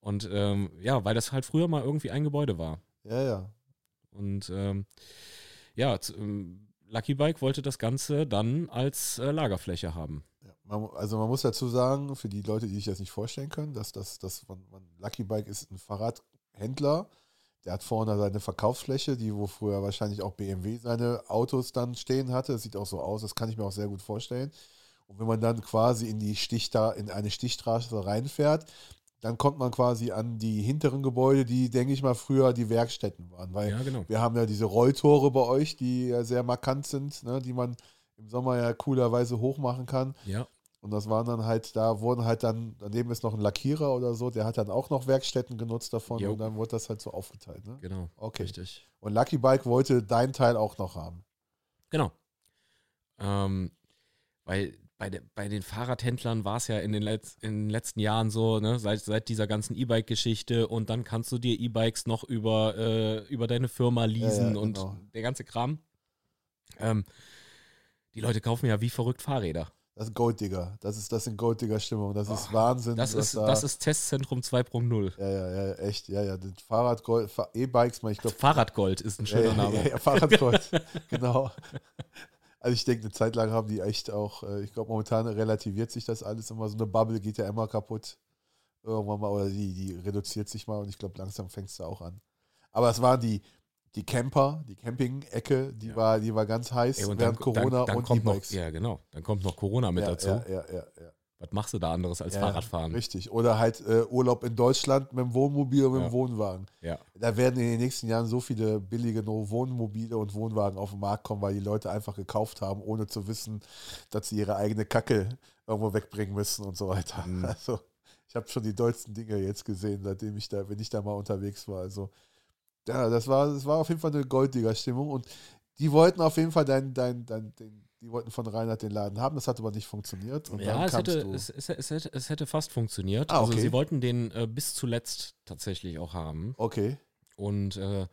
Und ähm, ja, weil das halt früher mal irgendwie ein Gebäude war. Ja, ja. Und ähm, ja, ähm, Lucky Bike wollte das Ganze dann als äh, Lagerfläche haben. Ja, man, also man muss dazu sagen, für die Leute, die sich das nicht vorstellen können, dass das, das man, man, Lucky Bike ist ein Fahrradhändler, der hat vorne seine Verkaufsfläche, die wo früher wahrscheinlich auch BMW seine Autos dann stehen hatte. Das sieht auch so aus, das kann ich mir auch sehr gut vorstellen. Und wenn man dann quasi in die Stichta in eine Stichstraße reinfährt, dann kommt man quasi an die hinteren Gebäude, die, denke ich mal, früher die Werkstätten waren. Weil Ja, genau. wir haben ja diese Rolltore bei euch, die ja sehr markant sind, ne, die man im Sommer ja coolerweise hochmachen kann. Ja, Und das waren dann halt, da wurden halt dann, daneben ist noch ein Lackierer oder so, der hat dann auch noch Werkstätten genutzt davon Jo. und dann wurde das halt so aufgeteilt. Ne? genau. Okay. Richtig. Und Lucky Bike wollte dein Teil auch noch haben. Genau. Ähm, weil bei, de, bei den Fahrradhändlern war es ja in den, Letz-, in den letzten Jahren so, ne, seit, seit dieser ganzen E-Bike-Geschichte und dann kannst du dir E-Bikes noch über, äh, über deine Firma leasen ja, und genau. der ganze Kram. Ähm, die Leute kaufen ja wie verrückt Fahrräder. Das ist Golddigger. Das ist, das sind Golddigger-Stimmung. Das ist Boah, Wahnsinn. Das ist, da, das ist Testzentrum 2.0. ja, ja, ja, echt. Ja, ja. Fahrradgold, Fa- E-Bikes, ich glaube, Fahrradgold ist ein schöner ja, Name. Ja, ja, Fahrradgold, genau. Also ich denke, eine Zeit lang haben die echt auch, äh, ich glaube, momentan relativiert sich das alles immer. So eine Bubble geht ja immer kaputt. Irgendwann mal, oder die, die reduziert sich mal und ich glaube, langsam fängt es da auch an. Aber es waren die, die Camper, die Camping-Ecke, die, Ja. war, die war ganz heiß Ey, und während dann, Corona dann, dann und kommt noch, E-Bikes. ja genau, dann kommt noch Corona mit ja, dazu. Ja, ja, ja, ja. Was machst du da anderes als Ja, Fahrradfahren? Richtig. Oder halt äh, Urlaub in Deutschland mit dem Wohnmobil und mit dem Ja. Wohnwagen. Ja, Da werden in den nächsten Jahren so viele billige No- Wohnmobile und Wohnwagen auf den Markt kommen, weil die Leute einfach gekauft haben, ohne zu wissen, dass sie ihre eigene Kacke irgendwo wegbringen müssen und so weiter. Mhm. Also ich habe schon die dollsten Dinge jetzt gesehen, seitdem ich da, wenn ich da mal unterwegs war. Also ja, das war, das war auf jeden Fall eine Golddigger-Stimmung und die wollten auf jeden Fall dein, dein, dein, den, die wollten von Reinhard den Laden haben, das hat aber nicht funktioniert. Ja es, hätte, es, es, es, hätte, es hätte fast funktioniert. Ah, Also okay. sie wollten den äh, bis zuletzt tatsächlich auch haben. Okay. Und äh,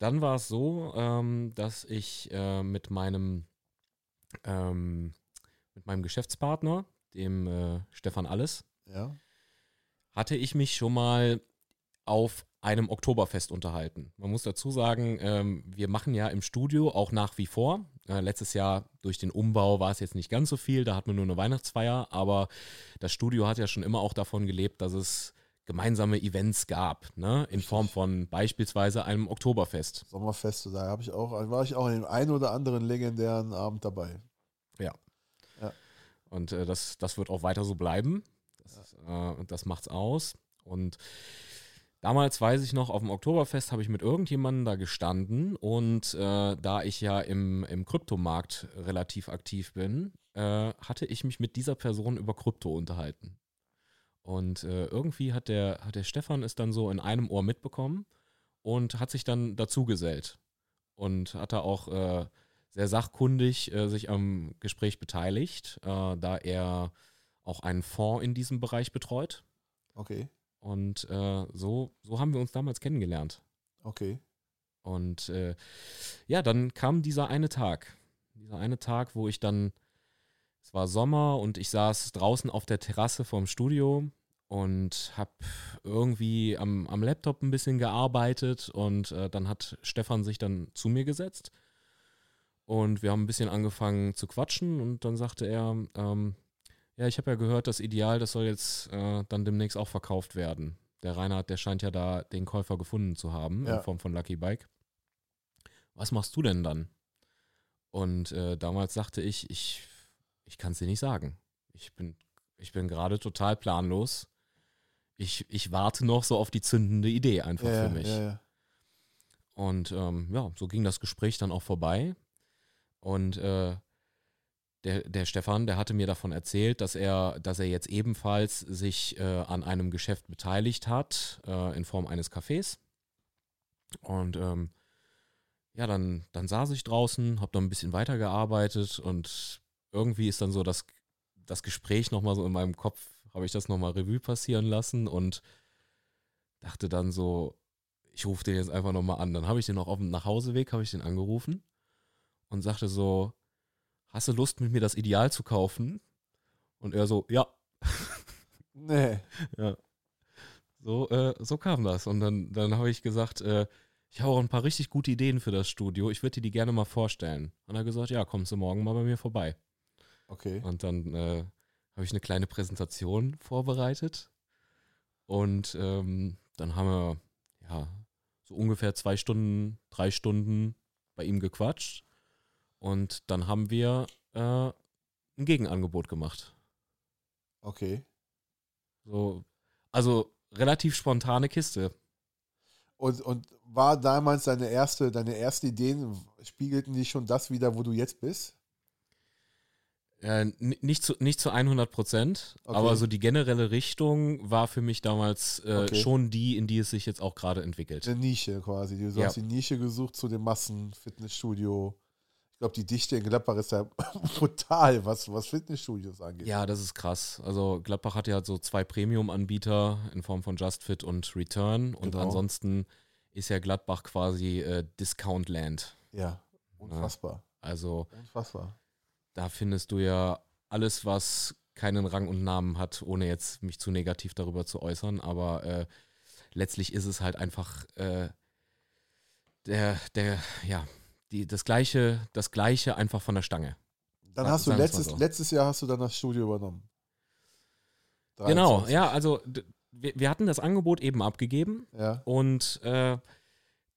dann war es so, ähm, dass ich äh, mit meinem ähm, mit meinem Geschäftspartner, dem äh, Stefan Alles, Ja. hatte ich mich schon mal auf einem Oktoberfest unterhalten. Man muss dazu sagen, ähm, wir machen ja im Studio auch nach wie vor. Äh, letztes Jahr durch den Umbau war es jetzt nicht ganz so viel, da hatten wir nur eine Weihnachtsfeier, aber das Studio hat ja schon immer auch davon gelebt, dass es gemeinsame Events gab, ne? in. Form von beispielsweise einem Oktoberfest. Sommerfeste, da habe ich auch, war ich auch in dem einen oder anderen legendären Abend dabei. Und äh, das, das wird auch weiter so bleiben. Das, äh, das macht's aus. Und damals weiß ich noch, auf dem Oktoberfest habe ich mit irgendjemandem da gestanden und äh, da ich ja im, im Kryptomarkt relativ aktiv bin, äh, hatte ich mich mit dieser Person über Krypto unterhalten. Und äh, irgendwie hat der, hat der Stefan es dann so in einem Ohr mitbekommen und hat sich dann dazugesellt. Und hat da auch äh, sehr sachkundig äh, sich am Gespräch beteiligt, äh, da er auch einen Fonds in diesem Bereich betreut. Okay, Und äh, so, so haben wir uns damals kennengelernt. okay. Und äh, ja, dann kam dieser eine Tag. Dieser eine Tag, wo ich dann, es war Sommer und ich saß draußen auf der Terrasse vorm Studio und habe irgendwie am, am Laptop ein bisschen gearbeitet und äh, dann hat Stefan sich dann zu mir gesetzt und wir haben ein bisschen angefangen zu quatschen und dann sagte er, ähm, ja, ich habe ja gehört, das Ideal, das soll jetzt äh, dann demnächst auch verkauft werden. Der Reinhard, der scheint ja da den Käufer gefunden zu haben Ja. in Form von Lucky Bike. Was machst du denn dann? Und äh, damals sagte ich, ich, ich kann es dir nicht sagen. Ich bin, ich bin gerade total planlos. Ich, ich warte noch so auf die zündende Idee einfach Ja, für mich. ja, ja. Und ähm, ja, so ging das Gespräch dann auch vorbei. Und äh, der, der Stefan, der hatte mir davon erzählt, dass er, dass er jetzt ebenfalls sich äh, an einem Geschäft beteiligt hat, äh, in Form eines Cafés. Und ähm, ja, dann, dann saß ich draußen, habe dann ein bisschen weitergearbeitet und irgendwie ist dann so das, das Gespräch nochmal so in meinem Kopf habe ich das nochmal Revue passieren lassen und dachte dann so, ich rufe den jetzt einfach nochmal an. Dann habe ich den noch auf dem Nachhauseweg, habe ich den angerufen und sagte so, hast du Lust mit mir das Ideal zu kaufen? Und er so, ja. Nee. ja. So, äh, so kam das. Und dann, dann habe ich gesagt, äh, ich habe auch ein paar richtig gute Ideen für das Studio. Ich würde dir die gerne mal vorstellen. Und er hat gesagt, ja, kommst du morgen mal bei mir vorbei. Okay. Und dann äh, habe ich eine kleine Präsentation vorbereitet. Und ähm, dann haben wir, ja, so ungefähr zwei Stunden, drei Stunden bei ihm gequatscht. Und dann haben wir äh, ein Gegenangebot gemacht. Okay. So, also relativ spontane Kiste. Und, und war damals deine erste, deine erste Ideen, spiegelten die schon das wieder, wo du jetzt bist? Äh, nicht, zu, nicht zu 100 Prozent, Okay. aber so die generelle Richtung war für mich damals äh, Okay. schon die, in die es sich jetzt auch gerade entwickelt. Eine Nische quasi. Du Ja. hast die Nische gesucht zu dem Massenfitnessstudio. Ich glaube, die Dichte in Gladbach ist ja brutal, was, was Fitnessstudios angeht. Ja, das ist krass. Also Gladbach hat ja so zwei Premium-Anbieter in Form von JustFit und Return und Genau. ansonsten ist ja Gladbach quasi äh, Discountland. Ja, unfassbar. Also Unfassbar. da findest du ja alles, was keinen Rang und Namen hat, ohne jetzt mich zu negativ darüber zu äußern, aber äh, letztlich ist es halt einfach äh, der, der, ja, die, das gleiche, das gleiche einfach von der Stange. Dann hast du sagen letztes, so. letztes Jahr hast du dann das Studio übernommen. Genau, 23. ja, also wir, wir hatten das Angebot eben abgegeben Ja, und äh,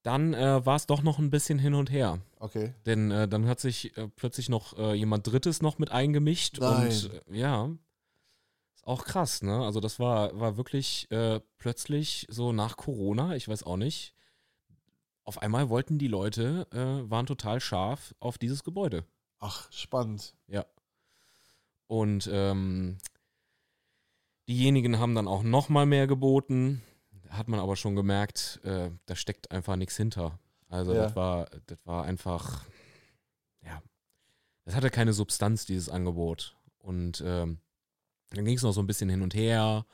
dann äh, war es doch noch ein bisschen hin und her. okay. Denn äh, dann hat sich äh, plötzlich noch äh, jemand Drittes noch mit eingemischt Nein. und äh, ja, ist auch krass, ne? Also das war, war wirklich plötzlich so nach Corona, ich weiß auch nicht. Auf einmal wollten die Leute, äh, waren total scharf auf dieses Gebäude. Ach, spannend. Und ähm, diejenigen haben dann auch noch mal mehr geboten. Da hat man aber schon gemerkt, äh, da steckt einfach nichts hinter. Also Ja. das war, das war einfach, ja, das hatte keine Substanz, dieses Angebot. Und ähm, dann ging es noch so ein bisschen hin und her.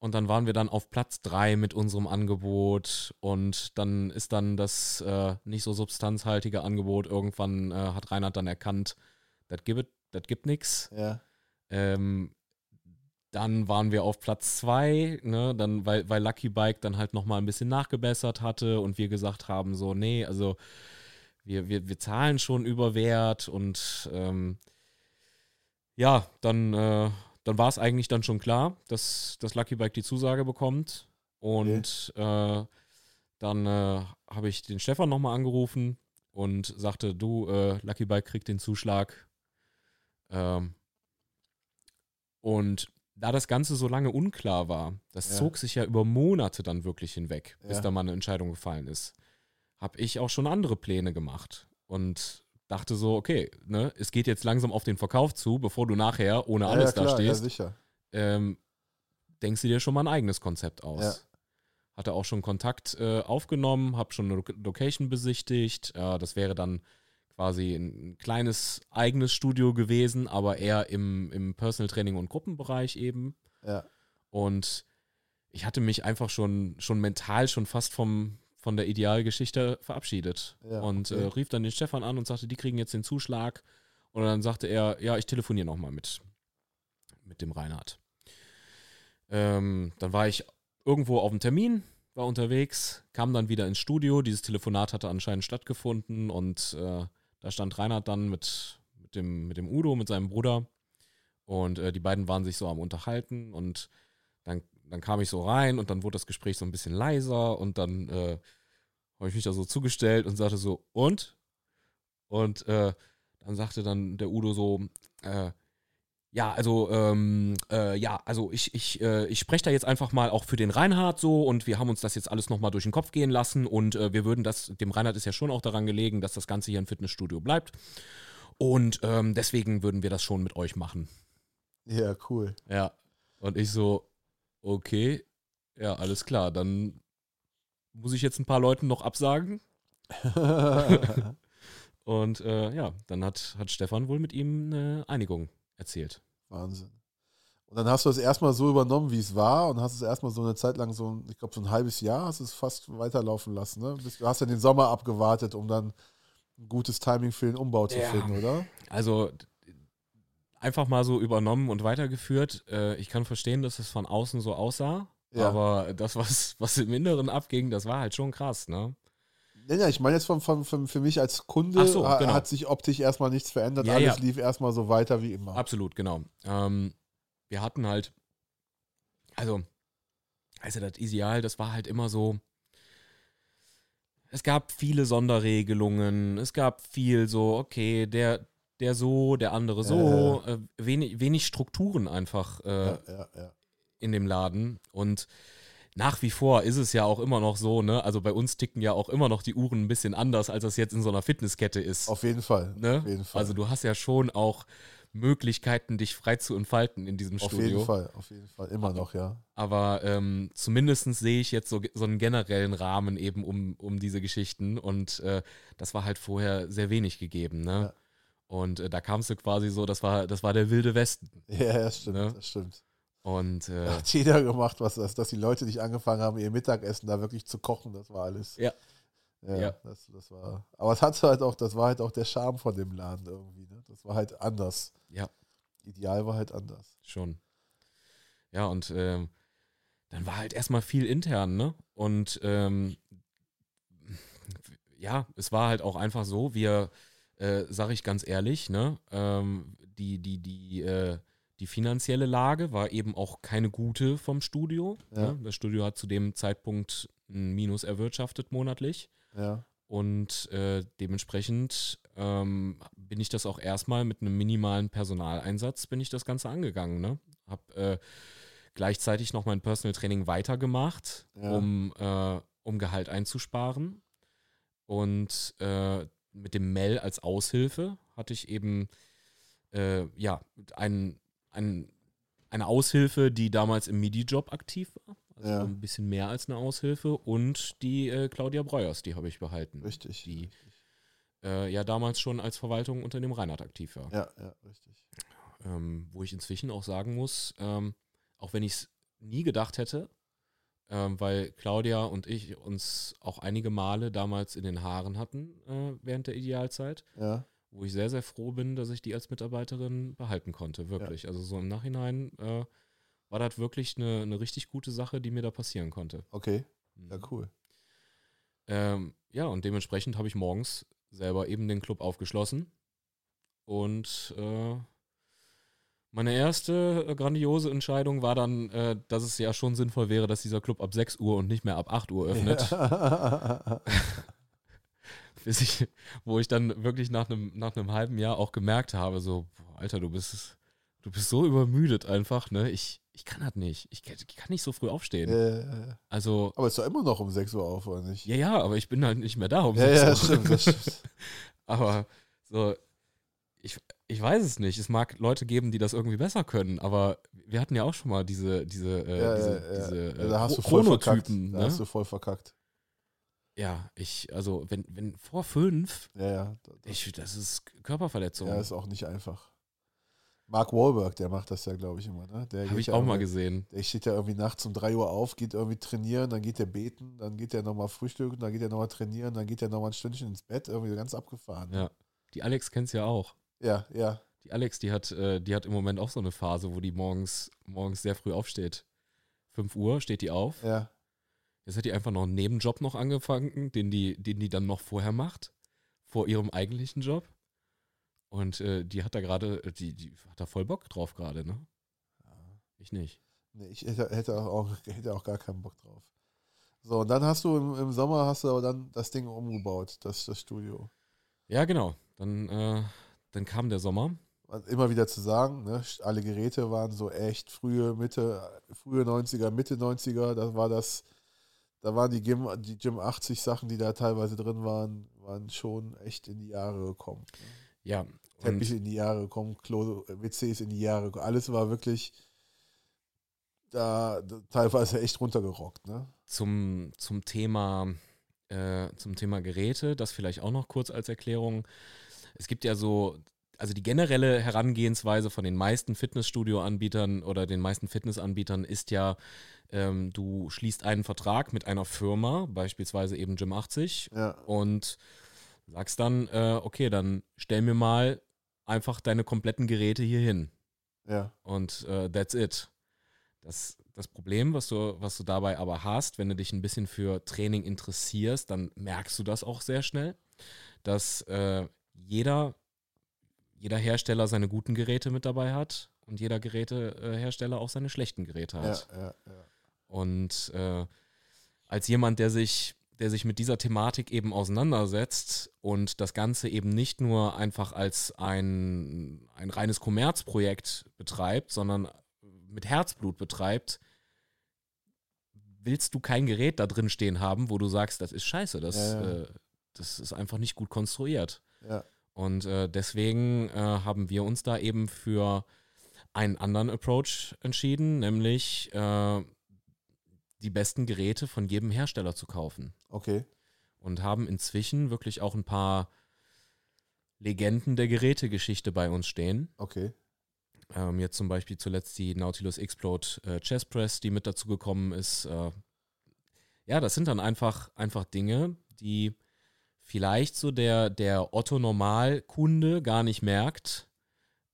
Und dann waren wir dann auf Platz drei mit unserem Angebot. Und dann ist dann das äh, nicht so substanzhaltige Angebot. Irgendwann äh, hat Reinhard dann erkannt, das gibt, das gibt nichts. Ja. Ähm, dann waren wir auf Platz zwei, ne, dann, weil, weil Lucky Bike dann halt nochmal ein bisschen nachgebessert hatte und wir gesagt haben, so, nee, also wir, wir, wir zahlen schon über Wert und ähm, ja, dann, äh, dann war es eigentlich dann schon klar, dass das Lucky Bike die Zusage bekommt. Und äh, dann äh, habe ich den Stefan nochmal angerufen und sagte, du, äh, Lucky Bike kriegt den Zuschlag. Ähm, und da das Ganze so lange unklar war, das Ja. zog sich ja über Monate dann wirklich hinweg, bis Ja. da mal eine Entscheidung gefallen ist, habe ich auch schon andere Pläne gemacht und dachte so, okay, ne, es geht jetzt langsam auf den Verkauf zu, bevor du nachher ohne Ja, alles ja, klar, da ja, stehst, sicher. ähm, denkst du dir schon mal ein eigenes Konzept aus. Ja. Hatte auch schon Kontakt äh, aufgenommen, habe schon eine Lo- Location besichtigt. Äh, das wäre dann quasi ein kleines eigenes Studio gewesen, aber eher im, im Personal Training und Gruppenbereich eben. Ja. Und ich hatte mich einfach schon, schon mental schon fast vom, von der Idealgeschichte verabschiedet. Ja, und okay. äh, rief dann den Stefan an und sagte, die kriegen jetzt den Zuschlag. Und dann sagte er, ja, ich telefoniere nochmal mit, mit dem Reinhard. Ähm, dann war ich irgendwo auf dem Termin, war unterwegs, kam dann wieder ins Studio. Dieses Telefonat hatte anscheinend stattgefunden und äh, da stand Reinhard dann mit, mit, dem, mit dem Udo, mit seinem Bruder. Und äh, die beiden waren sich so am Unterhalten und dann, dann kam ich so rein und dann wurde das Gespräch so ein bisschen leiser und dann äh, habe ich mich da so zugestellt und sagte so, und? Und äh, dann sagte dann der Udo so, äh, ja, also, ähm, äh, ja, also ich, ich, äh, ich spreche da jetzt einfach mal auch für den Reinhard so und wir haben uns das jetzt alles nochmal durch den Kopf gehen lassen und äh, wir würden das, dem Reinhard ist ja schon auch daran gelegen, dass das Ganze hier ein Fitnessstudio bleibt. Und ähm, deswegen würden wir das schon mit euch machen. Ja, cool. Ja. Und ich so, okay, ja, alles klar, dann muss ich jetzt ein paar Leuten noch absagen. Und äh, ja, dann hat, hat Stefan wohl mit ihm eine Einigung erzielt. Wahnsinn. Und dann hast du es erstmal so übernommen, wie es war und hast es erstmal so eine Zeit lang, so, ich glaube, so ein halbes Jahr hast es fast weiterlaufen lassen. Ne? Du hast ja den Sommer abgewartet, um dann ein gutes Timing für den Umbau zu Ja. finden, oder? Also einfach mal so übernommen und weitergeführt. Äh, ich kann verstehen, dass es von außen so aussah, Ja. aber das, was, was im Inneren abging, das war halt schon krass, ne? Ja, ich meine jetzt von, von, von, für mich als Kunde so, ha- genau. hat sich optisch erstmal nichts verändert. Ja, Alles ja. lief erstmal so weiter wie immer. Absolut, genau. Ähm, wir hatten halt, also, also das Ideal, das war halt immer so, es gab viele Sonderregelungen, es gab viel so, okay, der, der so, der andere so, äh, wenig, wenig Strukturen einfach äh, ja, ja, in dem Laden und nach wie vor ist es ja auch immer noch so, ne? Also bei uns ticken ja auch immer noch die Uhren ein bisschen anders, als das jetzt in so einer Fitnesskette ist. Auf jeden Fall. ne? Auf jeden Fall. Also du hast ja schon auch Möglichkeiten, dich frei zu entfalten in diesem auf Studio. jeden Fall, auf jeden Fall. Immer noch, ja. Aber ähm, zumindest sehe ich jetzt so, so einen generellen Rahmen eben um, um diese Geschichten und äh, das war halt vorher sehr wenig gegeben, ne? Ja. Und äh, da kamst du quasi so, das war, das war der wilde Westen. Ja, das stimmt, Ne? das stimmt. Und äh, Hat jeder gemacht, was das, dass die Leute nicht angefangen haben, ihr Mittagessen da wirklich zu kochen, das war alles. Ja. Ja, Ja. Das, das war. Aber es hat halt auch, das war halt auch der Charme von dem Laden irgendwie, ne? Das war halt anders. Ja. Ideal war halt anders. Schon. Ja, und ähm, dann war halt erstmal viel intern, ne? Und ähm, ja, es war halt auch einfach so, wir, äh, sag ich ganz ehrlich, ne, ähm, die, die, die, äh, die finanzielle Lage war eben auch keine gute vom Studio. Ja. Ne? Das Studio hat zu dem Zeitpunkt ein Minus erwirtschaftet monatlich. Ja. Und äh, dementsprechend ähm, bin ich das auch erstmal mit einem minimalen Personaleinsatz bin ich das Ganze angegangen. Ne? Hab äh, gleichzeitig noch mein Personal Training weitergemacht, Ja. um, äh, um Gehalt einzusparen. Und äh, mit dem Mel als Aushilfe hatte ich eben äh, ja ein, ein, eine Aushilfe, die damals im MIDI-Job aktiv war. Also Ja. ein bisschen mehr als eine Aushilfe. Und die äh, Claudia Breuers, die habe ich behalten. Richtig. Die äh, ja damals schon als Verwaltung unter dem Reinhard aktiv war. Ja, ja, richtig. Ähm, wo ich inzwischen auch sagen muss, ähm, auch wenn ich es nie gedacht hätte, ähm, weil Claudia und ich uns auch einige Male damals in den Haaren hatten äh, während der Idealzeit, Ja. wo ich sehr, sehr froh bin, dass ich die als Mitarbeiterin behalten konnte, wirklich. Also so im Nachhinein äh, war das wirklich eine, eine richtig gute Sache, die mir da passieren konnte. Okay. Ja, Mhm. cool. Ähm, ja, und dementsprechend habe ich morgens selber eben den Club aufgeschlossen. Und äh, meine erste äh, grandiose Entscheidung war dann, äh, dass es ja schon sinnvoll wäre, dass dieser Club ab 6 Uhr und nicht mehr ab 8 Uhr öffnet. Ja. Bis ich, wo ich dann wirklich nach einem nach einem halben Jahr auch gemerkt habe, so, boah, Alter, du bist, du bist so übermüdet einfach, ne? Ich, ich kann das nicht. Ich, kann- ich kann nicht so früh aufstehen. Äh, Also, aber ist doch immer noch um 6 Uhr auf, oder nicht? ja, ja, aber ich bin halt nicht mehr da um ja, 6 ja, Uhr. das stimmt, das stimmt. Aber so, ich, ich weiß es nicht. Es mag Leute geben, die das irgendwie besser können, aber wir hatten ja auch schon mal diese, diese, äh, Ja, diese, ja, ja. diese äh, da hast du voll verkackt. Chronotypen. Da hast du Ne? voll verkackt. Ja, ich, also wenn, wenn vor fünf, Ja, ja. Das, ich, das ist Körperverletzung. ja, ist auch nicht einfach. Mark Wahlberg, der macht das ja, glaube ich, immer. Ne? Der Habe ich ja auch mal gesehen. Der steht ja irgendwie nachts um 3 Uhr auf, geht irgendwie trainieren, dann geht er beten, dann geht er nochmal frühstücken, dann geht er nochmal trainieren, dann geht er nochmal ein Stündchen ins Bett, irgendwie ganz abgefahren. Ja. Die Alex kennst ja auch. Ja. ja. Die Alex, die hat, äh, die hat im Moment auch so eine Phase, wo die morgens, morgens sehr früh aufsteht. 5 Uhr steht die auf. Ja, Jetzt hat die einfach noch einen Nebenjob noch angefangen, den die, den die dann noch vorher macht, vor ihrem eigentlichen Job. Und äh, die hat da gerade, die, die hat da voll Bock drauf gerade, ne? Ich nicht. Nee, ich hätte, hätte, auch, hätte auch gar keinen Bock drauf. So, und dann hast du im, im Sommer hast du aber dann das Ding umgebaut, das, das Studio. Ja, genau. Dann, äh, dann kam der Sommer. Und immer wieder zu sagen, ne, alle Geräte waren so echt frühe Mitte, frühe 90er, Mitte 90er, da war das, da waren die Gym, die Gym 80 Sachen, die da teilweise drin waren, waren schon echt in die Jahre gekommen. Ne? Ja. Teppiche Und in die Jahre gekommen, Klo, WCs in die Jahre gekommen. Alles war wirklich da, da teilweise echt runtergerockt, ne? zum, zum Thema, äh, zum Thema Geräte, das vielleicht auch noch kurz als Erklärung. Es gibt ja so, also die generelle Herangehensweise von den meisten Fitnessstudio-Anbietern oder den meisten Fitnessanbietern ist ja, ähm, du schließt einen Vertrag mit einer Firma, beispielsweise eben Gym 80, Ja. und sagst dann, äh, okay, dann stell mir mal einfach deine kompletten Geräte hier hin. Ja. Und äh, that's it. Das, das Problem, was du, was du dabei aber hast, wenn du dich ein bisschen für Training interessierst, dann merkst du das auch sehr schnell, dass äh, jeder, jeder Hersteller seine guten Geräte mit dabei hat und jeder Gerätehersteller auch seine schlechten Geräte Ja, hat. ja, ja. Und äh, als jemand, der sich, der sich mit dieser Thematik eben auseinandersetzt und das Ganze eben nicht nur einfach als ein, ein reines Kommerzprojekt betreibt, sondern mit Herzblut betreibt, willst du kein Gerät da drin stehen haben, wo du sagst, das ist scheiße, das, Ja, ja. Äh, das ist einfach nicht gut konstruiert. ja. Und äh, deswegen äh, haben wir uns da eben für einen anderen Approach entschieden, nämlich äh, die besten Geräte von jedem Hersteller zu kaufen. Okay. Und haben inzwischen wirklich auch ein paar Legenden der Gerätegeschichte bei uns stehen. Okay. Ähm, jetzt zum Beispiel zuletzt die Nautilus Explode äh, Chest Press, die mit dazu gekommen ist. Äh, ja, das sind dann einfach, einfach Dinge, die vielleicht so der, der Otto-Normal-Kunde gar nicht merkt,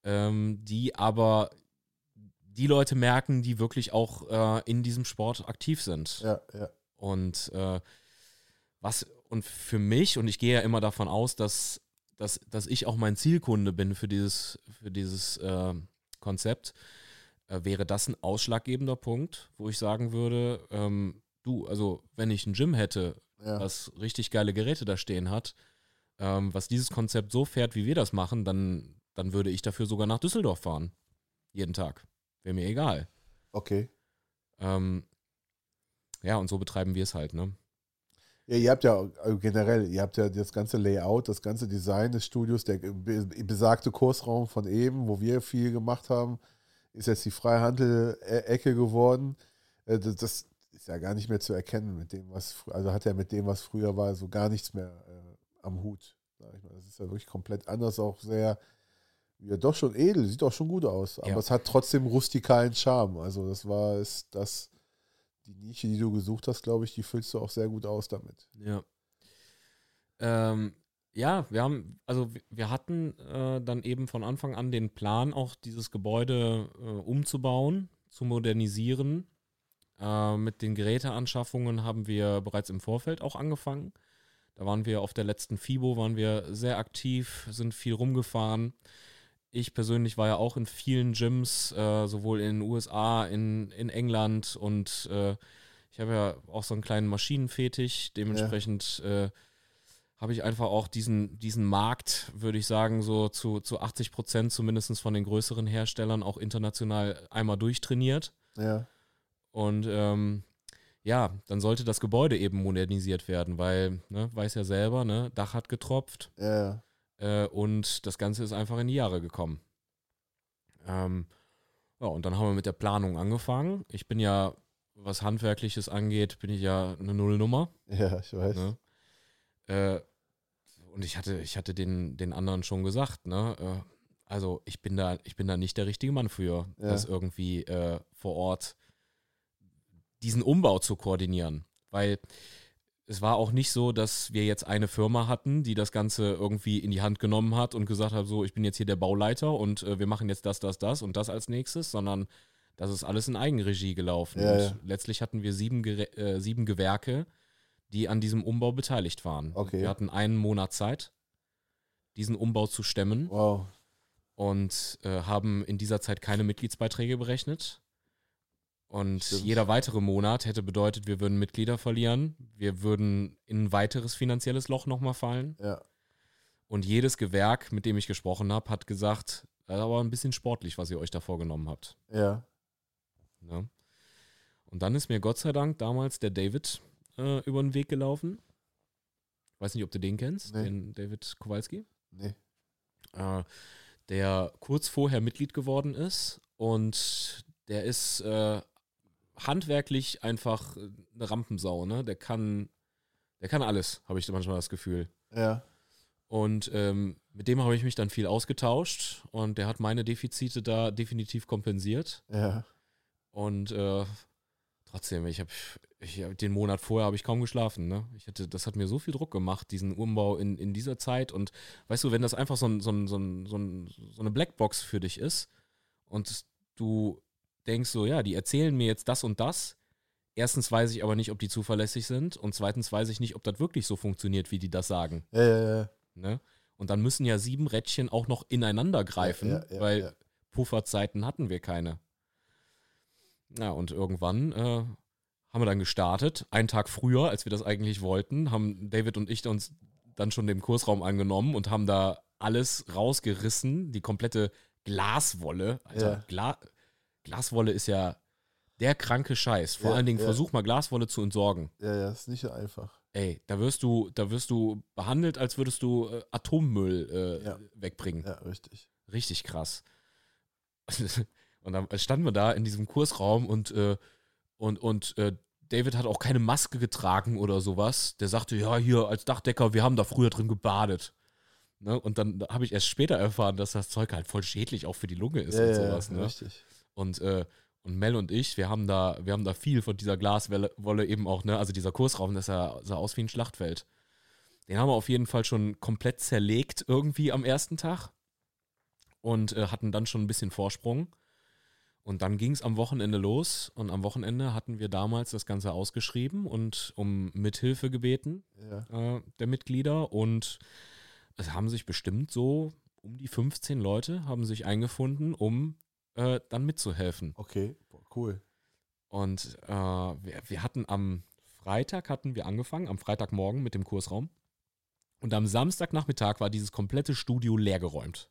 ähm, die aber die Leute merken, die wirklich auch äh, in diesem Sport aktiv sind. Ja, ja. Und äh, was, und für mich, und ich gehe ja immer davon aus, dass, dass, dass ich auch mein Zielkunde bin für dieses, für dieses äh, Konzept, äh, wäre das ein ausschlaggebender Punkt, wo ich sagen würde, ähm, du, also wenn ich ein Gym hätte, ja. was richtig geile Geräte da stehen hat, ähm, was dieses Konzept so fährt, wie wir das machen, dann, dann würde ich dafür sogar nach Düsseldorf fahren. Jeden Tag. Wäre mir egal. Okay. Ähm, ja, und so betreiben wir es halt, ne? Ja, ihr habt ja also generell, ihr habt ja das ganze Layout, das ganze Design des Studios, der be- besagte Kursraum von eben, wo wir viel gemacht haben, ist jetzt die Freihandel-Ecke geworden. Äh, das ist ja gar nicht mehr zu erkennen mit dem, was, also hat ja mit dem, was früher war, so gar nichts mehr äh, am Hut. Sag ich mal. Das ist ja wirklich komplett anders, auch sehr, ja doch schon edel, sieht auch schon gut aus, aber Ja. es hat trotzdem rustikalen Charme. Also das war, ist das, die Nische, die du gesucht hast, glaube ich, die füllst du auch sehr gut aus damit. Ja. Ähm, ja, wir haben, also wir- wir hatten äh, dann eben von Anfang an den Plan, auch dieses Gebäude äh, umzubauen, zu modernisieren. Äh, mit den Geräteanschaffungen haben wir bereits im Vorfeld auch angefangen. Da waren wir auf der letzten FIBO, waren wir sehr aktiv, sind viel rumgefahren. Ich persönlich war ja auch in vielen Gyms, äh, sowohl in den USA, in, in England und äh, ich habe ja auch so einen kleinen Maschinenfetisch. Dementsprechend äh, habe ich einfach auch diesen, diesen Markt, würde ich sagen, so zu, zu 80 Prozent zumindest von den größeren Herstellern auch international einmal durchtrainiert. Ja. Und ähm, ja, dann sollte das Gebäude eben modernisiert werden, weil, ne, weiß ja selber, ne, Dach hat getropft Ja, äh, und das Ganze ist einfach in die Jahre gekommen. Ähm, ja, und dann haben wir mit der Planung angefangen. Ich bin ja, was Handwerkliches angeht, bin ich ja eine Nullnummer. Ja, ich weiß. Ne? Äh, und ich hatte, ich hatte den, den anderen schon gesagt, ne? Äh, also ich bin da, ich bin da nicht der richtige Mann für, Ja. das irgendwie äh, vor Ort diesen Umbau zu koordinieren. Weil es war auch nicht so, dass wir jetzt eine Firma hatten, die das Ganze irgendwie in die Hand genommen hat und gesagt hat, so, ich bin jetzt hier der Bauleiter und äh, wir machen jetzt das, das, das und das als nächstes, sondern das ist alles in Eigenregie gelaufen. Ja, und ja. letztlich hatten wir sieben, Gerä- äh, sieben Gewerke, die an diesem Umbau beteiligt waren. Okay. Wir hatten einen Monat Zeit, diesen Umbau zu stemmen Wow. und äh, haben in dieser Zeit keine Mitgliedsbeiträge berechnet. Und Stimmt. jeder weitere Monat hätte bedeutet, wir würden Mitglieder verlieren, wir würden in ein weiteres finanzielles Loch nochmal fallen. Ja. Und jedes Gewerk, mit dem ich gesprochen habe, hat gesagt, das ist aber ein bisschen sportlich, was ihr euch da vorgenommen habt. Ja. Ne? Und dann ist mir Gott sei Dank damals der David äh, über den Weg gelaufen. Weiß nicht, ob du den kennst, Nee. den David Kowalski, Nee. äh, der kurz vorher Mitglied geworden ist und der ist äh, handwerklich einfach eine Rampensau, ne? Der kann, der kann alles, habe ich manchmal das Gefühl. Ja. Und ähm, Mit dem habe ich mich dann viel ausgetauscht und der hat meine Defizite da definitiv kompensiert. Ja. Und äh, trotzdem, ich habe ich, den Monat vorher habe ich kaum geschlafen. Ne? Ich hatte, das hat mir so viel Druck gemacht, diesen Umbau in, in dieser Zeit. Und weißt du, wenn das einfach so, ein, so, ein, so, ein, so, ein, so eine Blackbox für dich ist und du denkst so, ja, die erzählen mir jetzt das und das. Erstens weiß ich aber nicht, ob die zuverlässig sind und zweitens weiß ich nicht, ob das wirklich so funktioniert, wie die das sagen. Ja, ja, ja. Ne? Und dann müssen ja sieben Rädchen auch noch ineinander greifen, Ja, ja, ja, weil. Pufferzeiten hatten wir keine. Ja, und irgendwann äh, haben wir dann gestartet, einen Tag früher, als wir das eigentlich wollten, haben David und ich uns dann schon dem Kursraum angenommen und haben da alles rausgerissen, die komplette Glaswolle. Ja. Gla Glaswolle ist ja der kranke Scheiß. Vor Ja, allen Dingen ja. versuch mal Glaswolle zu entsorgen. Ja, ja, ist nicht so einfach. Ey, da wirst du, da wirst du behandelt, als würdest du äh, Atommüll äh, Ja. wegbringen. Ja, richtig. Richtig krass. und dann standen wir da in diesem Kursraum und, äh, und, und äh, David hat auch keine Maske getragen oder sowas. Der sagte, ja, hier als Dachdecker, wir haben da früher drin gebadet. Ne? Und dann habe ich erst später erfahren, dass das Zeug halt voll schädlich auch für die Lunge ist Ja, und sowas. ja, Ne? richtig. Und, äh, und Mel und ich, wir haben da, wir haben da viel von dieser Glaswolle Wolle eben auch, ne? Also dieser Kursraum, das sah, sah aus wie ein Schlachtfeld. Den haben wir auf jeden Fall schon komplett zerlegt irgendwie am ersten Tag und äh, hatten dann schon ein bisschen Vorsprung. Und dann ging es am Wochenende los und am Wochenende hatten wir damals das Ganze ausgeschrieben und um Mithilfe gebeten Ja. äh, der Mitglieder und es haben sich bestimmt so um die 15 Leute haben sich eingefunden, um äh, dann mitzuhelfen. Okay, cool. Und äh, wir, wir hatten am Freitag hatten wir angefangen, am Freitagmorgen mit dem Kursraum. Und am Samstagnachmittag war dieses komplette Studio leergeräumt.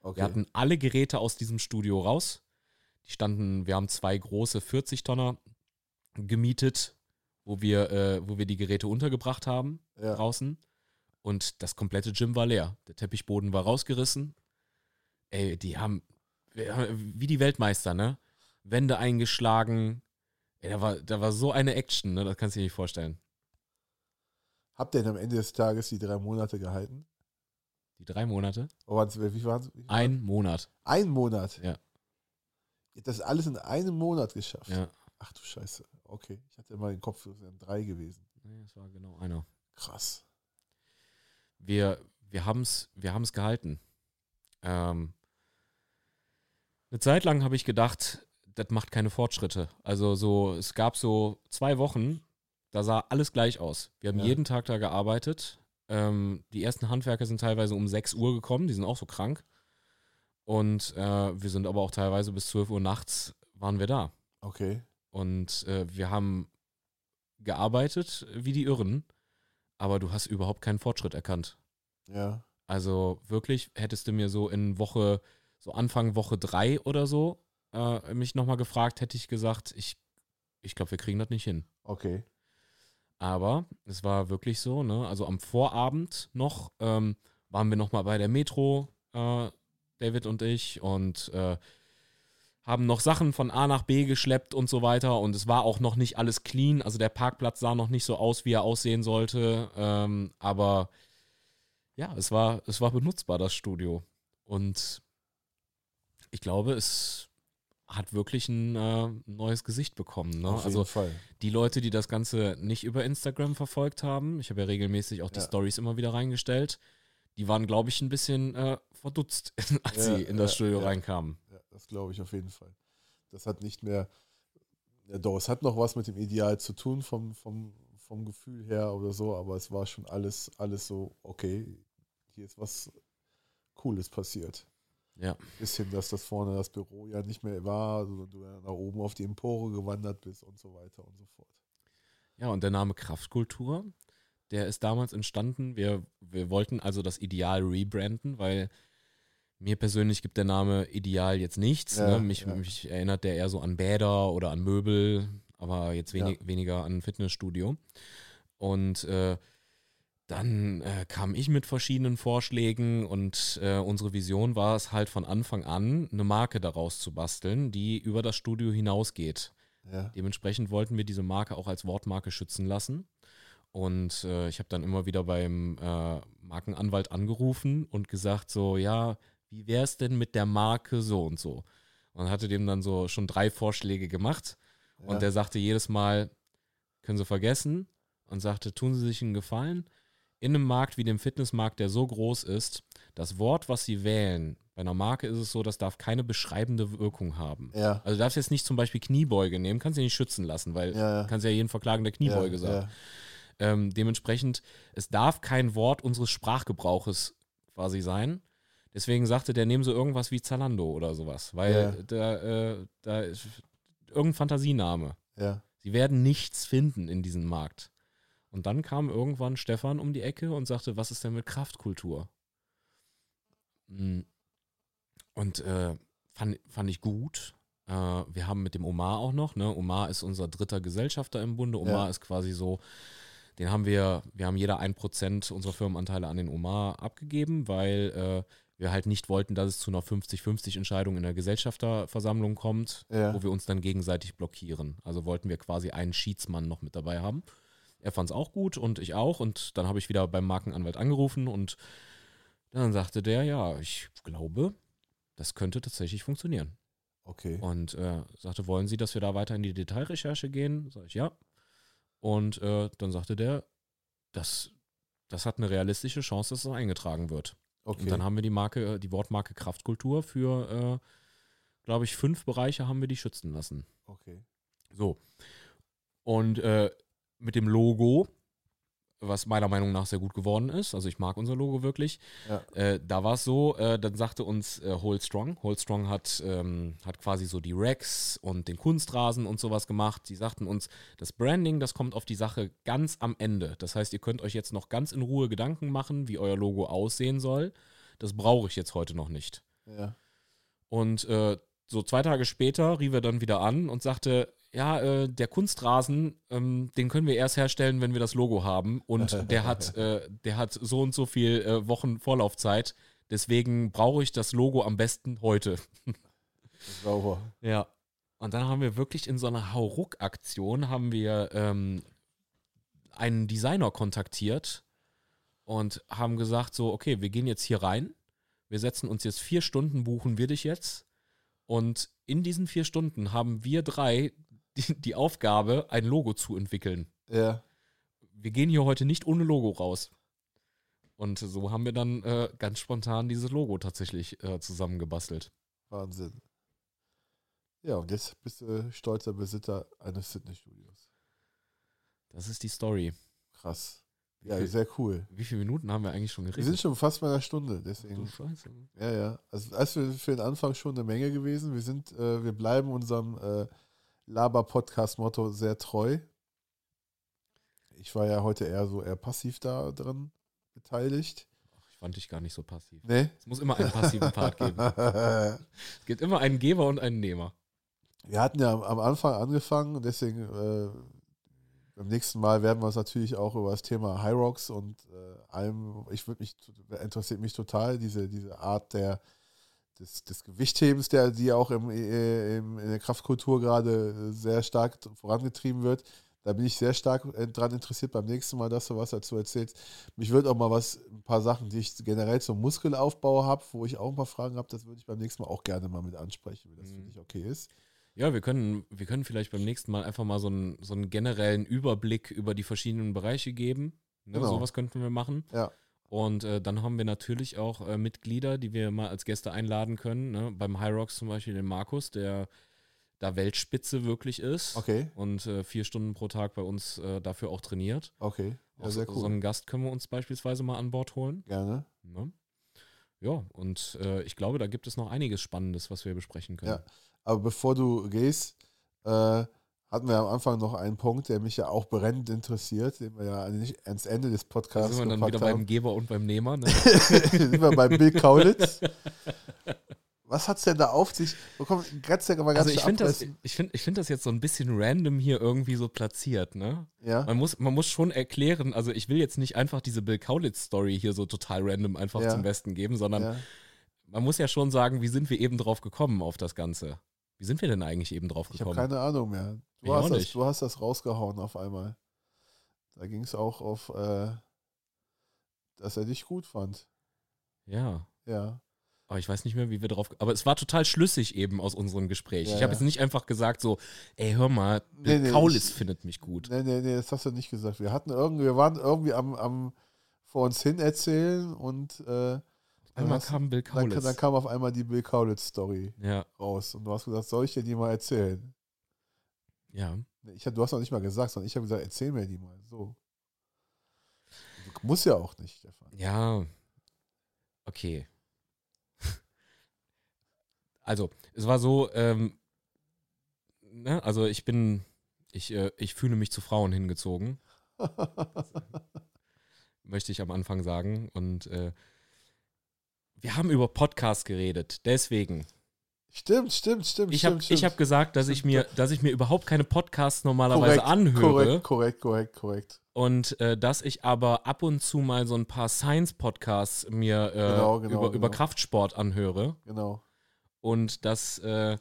Okay. Wir hatten alle Geräte aus diesem Studio raus. Die standen, wir haben zwei große 40-Tonner gemietet, wo wir, äh, wo wir die Geräte untergebracht haben ja. draußen. Und das komplette Gym war leer. Der Teppichboden war rausgerissen. Ey, die haben, wie die Weltmeister, ne? Wände eingeschlagen. Ey, da war, da war so eine Action, ne? Das kannst du dir nicht vorstellen. Habt ihr denn am Ende des Tages die drei Monate gehalten? Die drei Monate. Oder waren's- wie waren es? Ein Monat. Ein Monat? Ja. Ihr habt das alles in einem Monat geschafft? Ja. Ach du Scheiße. Okay. Ich hatte immer den Kopf, es wären drei gewesen. Nee, es war genau einer. Krass. wir, wir haben es wir haben's gehalten. Ähm, eine Zeit lang habe ich gedacht, das macht keine Fortschritte. Also so, es gab so zwei Wochen, da sah alles gleich aus. Wir haben Ja. jeden Tag da gearbeitet. Ähm, die ersten Handwerker sind teilweise um 6 Uhr gekommen, die sind auch so krank. Und äh, wir sind aber auch teilweise bis 12 Uhr nachts waren wir da. Okay. Und äh, wir haben gearbeitet wie die Irren, aber du hast überhaupt keinen Fortschritt erkannt. Ja. Also wirklich, hättest du mir so in Woche, so Anfang Woche drei oder so, äh, mich nochmal gefragt, hätte ich gesagt, ich, ich glaube, wir kriegen das nicht hin. Okay. Aber es war wirklich so, ne? Also am Vorabend noch ähm, waren wir nochmal bei der Metro, äh, David und ich, und äh, haben noch Sachen von A nach B geschleppt und so weiter. Und es war auch noch nicht alles clean. Also der Parkplatz sah noch nicht so aus, wie er aussehen sollte. Ähm, aber ja, es war, es war benutzbar, das Studio. Und ich glaube, es hat wirklich ein äh, neues Gesicht bekommen. Ne? Auf Also Fall. die Leute, die das Ganze nicht über Instagram verfolgt haben, ich habe ja regelmäßig auch die Ja. Stories immer wieder reingestellt, die waren, glaube ich, ein bisschen äh, verdutzt, als Ja, sie in das ja, Studio reinkamen. Ja, das glaube ich auf jeden Fall. Das hat nicht mehr, ja doch, es hat noch was mit dem Ideal zu tun vom, vom, vom Gefühl her oder so, aber es war schon alles, alles so, okay, hier ist was Cooles passiert. Ja. Bis hin, dass das vorne das Büro ja nicht mehr war, sondern du ja nach oben auf die Empore gewandert bist und so weiter und so fort. Ja, und der Name Kraftkultur, der ist damals entstanden. Wir, wir wollten also das Ideal rebranden, weil mir persönlich gibt der Name Ideal jetzt nichts. Ja, ne? mich, ja. mich erinnert der eher so an Bäder oder an Möbel, aber jetzt wenig, weniger an Fitnessstudio. Und äh, dann äh, kam ich mit verschiedenen Vorschlägen und äh, unsere Vision war es halt von Anfang an, eine Marke daraus zu basteln, die über das Studio hinausgeht. Ja, Dementsprechend wollten wir diese Marke auch als Wortmarke schützen lassen. Und äh, ich habe dann immer wieder beim äh, Markenanwalt angerufen und gesagt so, ja, wie wäre es denn mit der Marke so und so? Und hatte dem dann so schon drei Vorschläge gemacht. Ja. Und der sagte jedes Mal, können Sie vergessen. Und sagte, tun Sie sich einen Gefallen. In einem Markt wie dem Fitnessmarkt, der so groß ist, das Wort, was Sie wählen, bei einer Marke ist es so, das darf keine beschreibende Wirkung haben. Ja. Also du darfst jetzt nicht zum Beispiel Kniebeuge nehmen, kannst du nicht schützen lassen, weil Ja, ja. du kannst ja jeden verklagen, der Kniebeuge ja, sagt. Ähm, dementsprechend, es darf kein Wort unseres Sprachgebrauches quasi sein. Deswegen sagte der, nehmen Sie irgendwas wie Zalando oder sowas, weil da, äh, da ist irgendein Fantasiename. Sie werden nichts finden in diesem Markt. Und dann kam irgendwann Stefan um die Ecke und sagte, was ist denn mit Kraftkultur? Mm. Und äh, fand, fand ich gut. Äh, wir haben mit dem Omar auch noch, ne? Omar ist unser dritter Gesellschafter im Bunde. Omar Ja. ist quasi so, den haben wir, wir haben jeder ein Prozent unserer Firmenanteile an den Omar abgegeben, weil äh, wir halt nicht wollten, dass es zu einer 50-50 Entscheidung in der Gesellschafterversammlung kommt, Ja. wo wir uns dann gegenseitig blockieren. Also wollten wir quasi einen Schiedsmann noch mit dabei haben. Er fand es auch gut und ich auch. Und dann habe ich wieder beim Markenanwalt angerufen und dann sagte der, ja, ich glaube, das könnte tatsächlich funktionieren. Okay. Und äh, sagte, wollen Sie, dass wir da weiter in die Detailrecherche gehen? Sag ich ja. Und äh, dann sagte der, das, das hat eine realistische Chance, dass es eingetragen wird. Okay. Und dann haben wir die Marke, äh, die Wortmarke Kraftkultur für, äh, glaube ich, fünf Bereiche haben wir die schützen lassen. okay. So. Und äh, mit dem Logo, was meiner Meinung nach sehr gut geworden ist, also ich mag unser Logo wirklich, Ja. äh, da war es so, äh, dann sagte uns äh, Hold Strong, Hold Strong hat, ähm, hat quasi so die Racks und den Kunstrasen und sowas gemacht. Die sagten uns, das Branding, das kommt auf die Sache ganz am Ende. Das heißt, ihr könnt euch jetzt noch ganz in Ruhe Gedanken machen, wie euer Logo aussehen soll. Das brauche ich jetzt heute noch nicht. Ja. Und äh, so zwei Tage später rief er dann wieder an und sagte, ja, äh, der Kunstrasen, ähm, den können wir erst herstellen, wenn wir das Logo haben. Und der hat, äh, der hat so und so viel äh, Wochen Vorlaufzeit. Deswegen brauche ich das Logo am besten heute. Sauber. Ja. Und dann haben wir wirklich in so einer Hauruck-Aktion haben wir ähm, einen Designer kontaktiert und haben gesagt so, okay, wir gehen jetzt hier rein, wir setzen uns jetzt vier Stunden, buchen wir dich jetzt und in diesen vier Stunden haben wir drei die, die Aufgabe, ein Logo zu entwickeln. Ja. Wir gehen hier heute nicht ohne Logo raus. Und so haben wir dann äh, ganz spontan dieses Logo tatsächlich äh, zusammengebastelt. Wahnsinn. Ja, und jetzt bist du stolzer Besitzer eines Fitnessstudios. Das ist die Story. Krass. Ja, viel- sehr cool. Wie viele Minuten haben wir eigentlich schon Wir geredet? sind schon fast bei einer Stunde, Du deswegen. Scheiße. Ja, ja. Also das ist für den Anfang schon eine Menge gewesen. Wir sind, äh, wir bleiben unserem äh, Laber-Podcast-Motto sehr treu. Ich war ja heute eher so eher passiv da drin beteiligt. Ich fand dich gar nicht so passiv. Nee? Es muss immer einen passiven Part geben. Es gibt immer einen Geber und einen Nehmer. Wir hatten ja am- Anfang angefangen deswegen äh, beim nächsten Mal werden wir uns natürlich auch über das Thema High Rocks und äh, allem, ich würde mich, interessiert mich total, diese, diese Art der, des, des Gewichthebens, der, die auch im, äh, im, in der Kraftkultur gerade sehr stark vorangetrieben wird. Da bin ich sehr stark äh, dran interessiert, beim nächsten Mal, dass du was dazu erzählst. Mich würde auch mal was, ein paar Sachen, die ich generell zum Muskelaufbau habe, wo ich auch ein paar Fragen habe, das würde ich beim nächsten Mal auch gerne mal mit ansprechen, wenn das für Mhm. dich okay ist. Ja, wir können, wir können vielleicht beim nächsten Mal einfach mal so einen, so einen generellen Überblick über die verschiedenen Bereiche geben. Ne, Genau. Sowas könnten wir machen. Ja. Und äh, dann haben wir natürlich auch äh, Mitglieder, die wir mal als Gäste einladen können. Ne? Beim High Rocks zum Beispiel den Markus, der da Weltspitze wirklich ist. Okay, Und äh, vier Stunden pro Tag bei uns äh, dafür auch trainiert. okay. Ja, sehr so, cool. so einen Gast können wir uns beispielsweise mal an Bord holen. Gerne. Ne? Ja, und äh, ich glaube, da gibt es noch einiges Spannendes, was wir besprechen können. Ja. Aber bevor du gehst, äh, hatten wir am Anfang noch einen Punkt, der mich ja auch brennend interessiert, den wir ja nicht ans Ende des Da Podcasts sind wir dann wieder beim haben. Geber und beim Nehmer. Ne? sind wir bei Bill Kaulitz. Was hat's denn da auf sich? Komm, mal ganz Also ich finde das, ich find, ich find das jetzt so ein bisschen random hier irgendwie so platziert, ne? Ja, Man muss, man muss schon erklären, also ich will jetzt nicht einfach diese Bill Kaulitz-Story hier so total random einfach Ja. zum Besten geben, sondern ja. man muss ja schon sagen, wie sind wir eben drauf gekommen auf das Ganze? Wie sind wir denn eigentlich eben drauf Ich habe gekommen? keine Ahnung mehr. Du hast, das, du hast das rausgehauen auf einmal. Da ging es auch auf, äh, dass er dich gut fand. Ja. Ja. Aber ich weiß nicht mehr, wie wir drauf. Aber es war total schlüssig eben aus unserem Gespräch. Ja, ich habe ja. jetzt nicht einfach gesagt so, ey, hör mal, Nee, nee, Kaulitz ich- findet mich gut. Nee, nee, nee, das hast du nicht gesagt. Wir hatten irgendwie, wir waren irgendwie am, am vor uns hin erzählen und äh, Einmal hast- kam Bill dann, Kaulitz. dann kam auf einmal die Bill Kaulitz-Story ja, raus. Und du hast gesagt, soll ich dir die mal erzählen? ja. Ich, du hast noch nicht mal gesagt, sondern ich habe gesagt, erzähl mir die mal. So. Du musst ja auch nicht, Stefan. Ja. Okay. Also, es war so, ähm, ne, also ich bin, ich, äh, ich fühle mich zu Frauen hingezogen, möchte ich am Anfang sagen. Und äh, wir haben über Podcasts geredet, deswegen. stimmt, stimmt, stimmt. Ich habe hab gesagt, dass ich mir, dass ich mir überhaupt keine Podcasts normalerweise korrekt, anhöre. Korrekt, korrekt, korrekt, korrekt. Und äh, dass ich aber ab und zu mal so ein paar Science-Podcasts mir äh, Genau, genau, über, über genau. Kraftsport anhöre. Genau. Und dass, äh,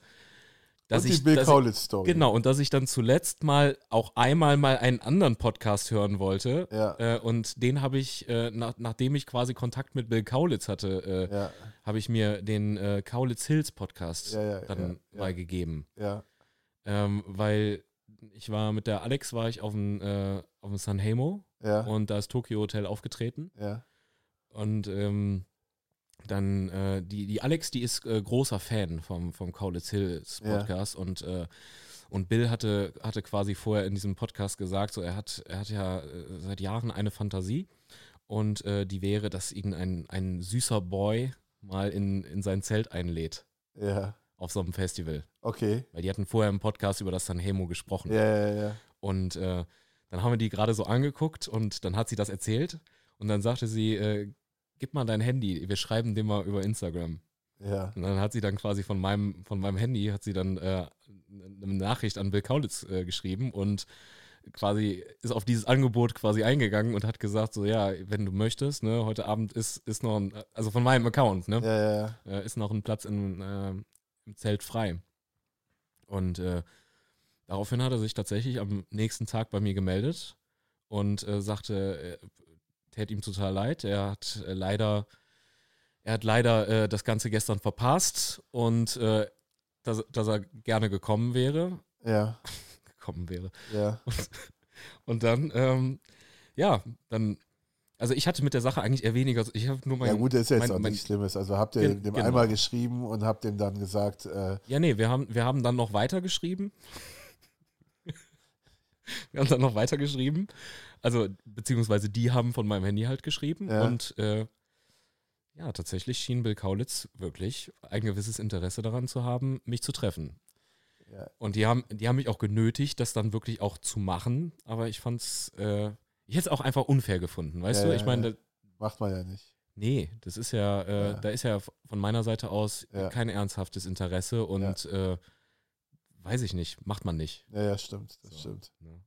dass und die ich. Bill dass ich Kaulitz-Story. genau, und dass ich dann zuletzt mal auch einmal mal einen anderen Podcast hören wollte. Ja, Äh, und den habe ich, äh, nach, nachdem ich quasi Kontakt mit Bill Kaulitz hatte, äh, ja, habe ich mir den äh, Kaulitz Hills Podcast ja, dann mal gegeben. ja, Ähm, weil ich war mit der Alex, war ich auf dem, äh, auf dem San Hemo ja, und da ist Tokyo Hotel aufgetreten. ja. Und ähm, dann äh, die, die Alex, die ist äh, großer Fan vom, vom Kaulitz Hills Ja. Podcast und, äh, und Bill hatte, hatte quasi vorher in diesem Podcast gesagt, so er hat, er hat ja äh, seit Jahren eine Fantasie und äh, die wäre, dass ihn ein, ein süßer Boy mal in, in sein Zelt einlädt ja. auf so einem Festival. Okay. Weil die hatten vorher im Podcast über das San Hemo gesprochen. Ja, ja, ja. Und äh, dann haben wir die gerade so angeguckt und dann hat sie das erzählt und dann sagte sie, äh, gib mal dein Handy, wir schreiben dir mal über Instagram. Ja, Und dann hat sie dann quasi von meinem, von meinem Handy, hat sie dann äh, eine Nachricht an Bill Kaulitz äh, geschrieben und quasi ist auf dieses Angebot quasi eingegangen und hat gesagt, so ja, wenn du möchtest, ne, heute Abend ist, ist noch ein, also von meinem Account, ne, ja, ja, ja. äh, ist noch ein Platz in, äh, im Zelt frei. Und äh, daraufhin hat er sich tatsächlich am nächsten Tag bei mir gemeldet und äh, sagte, äh, tät ihm total leid. Er hat äh, leider, er hat leider äh, das Ganze gestern verpasst und äh, dass, dass er gerne gekommen wäre. Ja, Gekommen wäre. ja. Und dann, ähm, ja, dann, also ich hatte mit der Sache eigentlich eher weniger, ich habe nur mein, Ja gut, das ist jetzt mein- auch nichts Schlimmes. Also habt ihr dem genau. einmal geschrieben und habt dem dann gesagt, äh, Ja, nee, wir haben, wir haben dann noch weitergeschrieben. wir haben dann noch weitergeschrieben. Also, beziehungsweise die haben von meinem Handy halt geschrieben. Ja. Und äh, ja, tatsächlich schien Bill Kaulitz wirklich ein gewisses Interesse daran zu haben, mich zu treffen. ja, Und die haben, die haben mich auch genötigt, das dann wirklich auch zu machen. Aber ich fand's, äh, ich hätte es auch einfach unfair gefunden, weißt Ja, du? Ich meine, macht man ja nicht. nee, das ist ja, äh, da ist ja von meiner Seite aus kein ernsthaftes Interesse und äh, weiß ich nicht, macht man nicht. Ja, ja, stimmt, das So, stimmt. ne?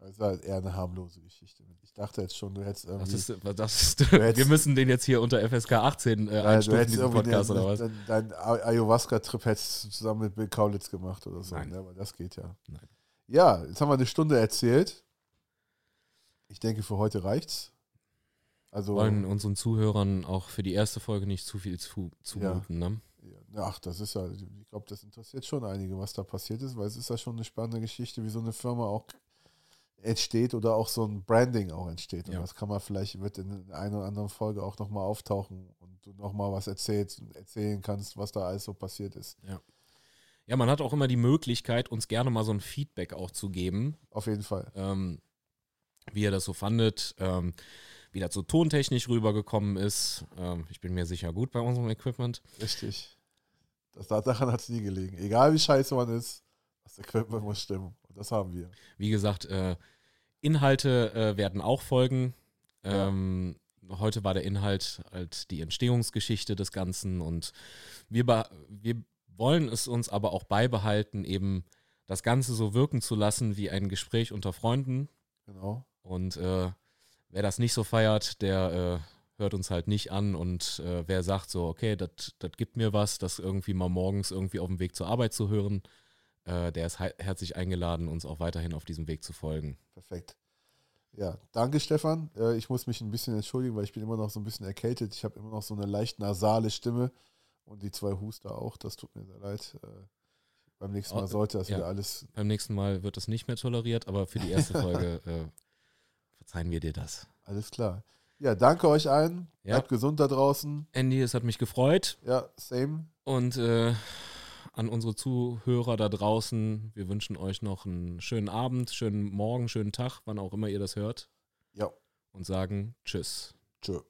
Das ist halt eher eine harmlose Geschichte. Ich dachte jetzt schon, du hättest irgendwie. Das ist, das ist, wir müssen den jetzt hier unter FSK 18 äh, du einstufen, diesen Podcast dein, oder was? dein, dein Ayahuasca-Trip hättest du zusammen mit Bill Kaulitz gemacht oder so. Nein. Ne? Aber das geht ja. Nein. Ja, jetzt haben wir eine Stunde erzählt. Ich denke, für heute reicht's. Also, Wir wollen unseren Zuhörern auch für die erste Folge nicht zu viel zu, zumuten, ne? Ja, ach, das ist ja, ich glaube, das interessiert schon einige, was da passiert ist, weil es ist ja schon eine spannende Geschichte, wie so eine Firma auch entsteht oder auch so ein Branding auch entsteht. Und Ja. das kann man vielleicht, wird in einer einen oder anderen Folge auch nochmal auftauchen und du nochmal was erzählst und erzählen kannst, was da alles so passiert ist. Ja, man hat auch immer die Möglichkeit, uns gerne mal so ein Feedback auch zu geben, Auf jeden Fall. ähm, wie ihr das so fandet, ähm, wie das so tontechnisch rübergekommen ist. Ähm, ich bin mir sicher gut bei unserem Equipment. Richtig. Das, daran hat es nie gelegen. Egal wie scheiße man ist, das Equipment muss stimmen. Und das haben wir. Wie gesagt, äh, Inhalte äh, werden auch folgen. Ja. Ähm, Heute war der Inhalt halt die Entstehungsgeschichte des Ganzen und wir, wir wollen es uns aber auch beibehalten, eben das Ganze so wirken zu lassen wie ein Gespräch unter Freunden. Genau. Und äh, wer das nicht so feiert, der äh, hört uns halt nicht an. Und äh, wer sagt so, okay, das gibt mir was, das irgendwie mal morgens irgendwie auf dem Weg zur Arbeit zu hören, äh, der ist he- herzlich eingeladen, uns auch weiterhin auf diesem Weg zu folgen. Perfekt. Ja, danke Stefan. Äh, ich muss mich ein bisschen entschuldigen, weil ich bin immer noch so ein bisschen erkältet. Ich habe immer noch so eine leicht nasale Stimme und die zwei Huster auch. Das tut mir sehr leid. Äh, beim nächsten Mal Oh, sollte das ja. wieder alles. Beim nächsten Mal wird das nicht mehr toleriert, aber für die erste Folge äh, verzeihen wir dir das. Alles klar. Ja, danke euch allen. Ja. Bleibt gesund da draußen. Andy, es hat mich gefreut. Ja, same. Und äh, an unsere Zuhörer da draußen, wir wünschen euch noch einen schönen Abend, schönen Morgen, schönen Tag, wann auch immer ihr das hört. Ja, Und sagen Tschüss. tschö.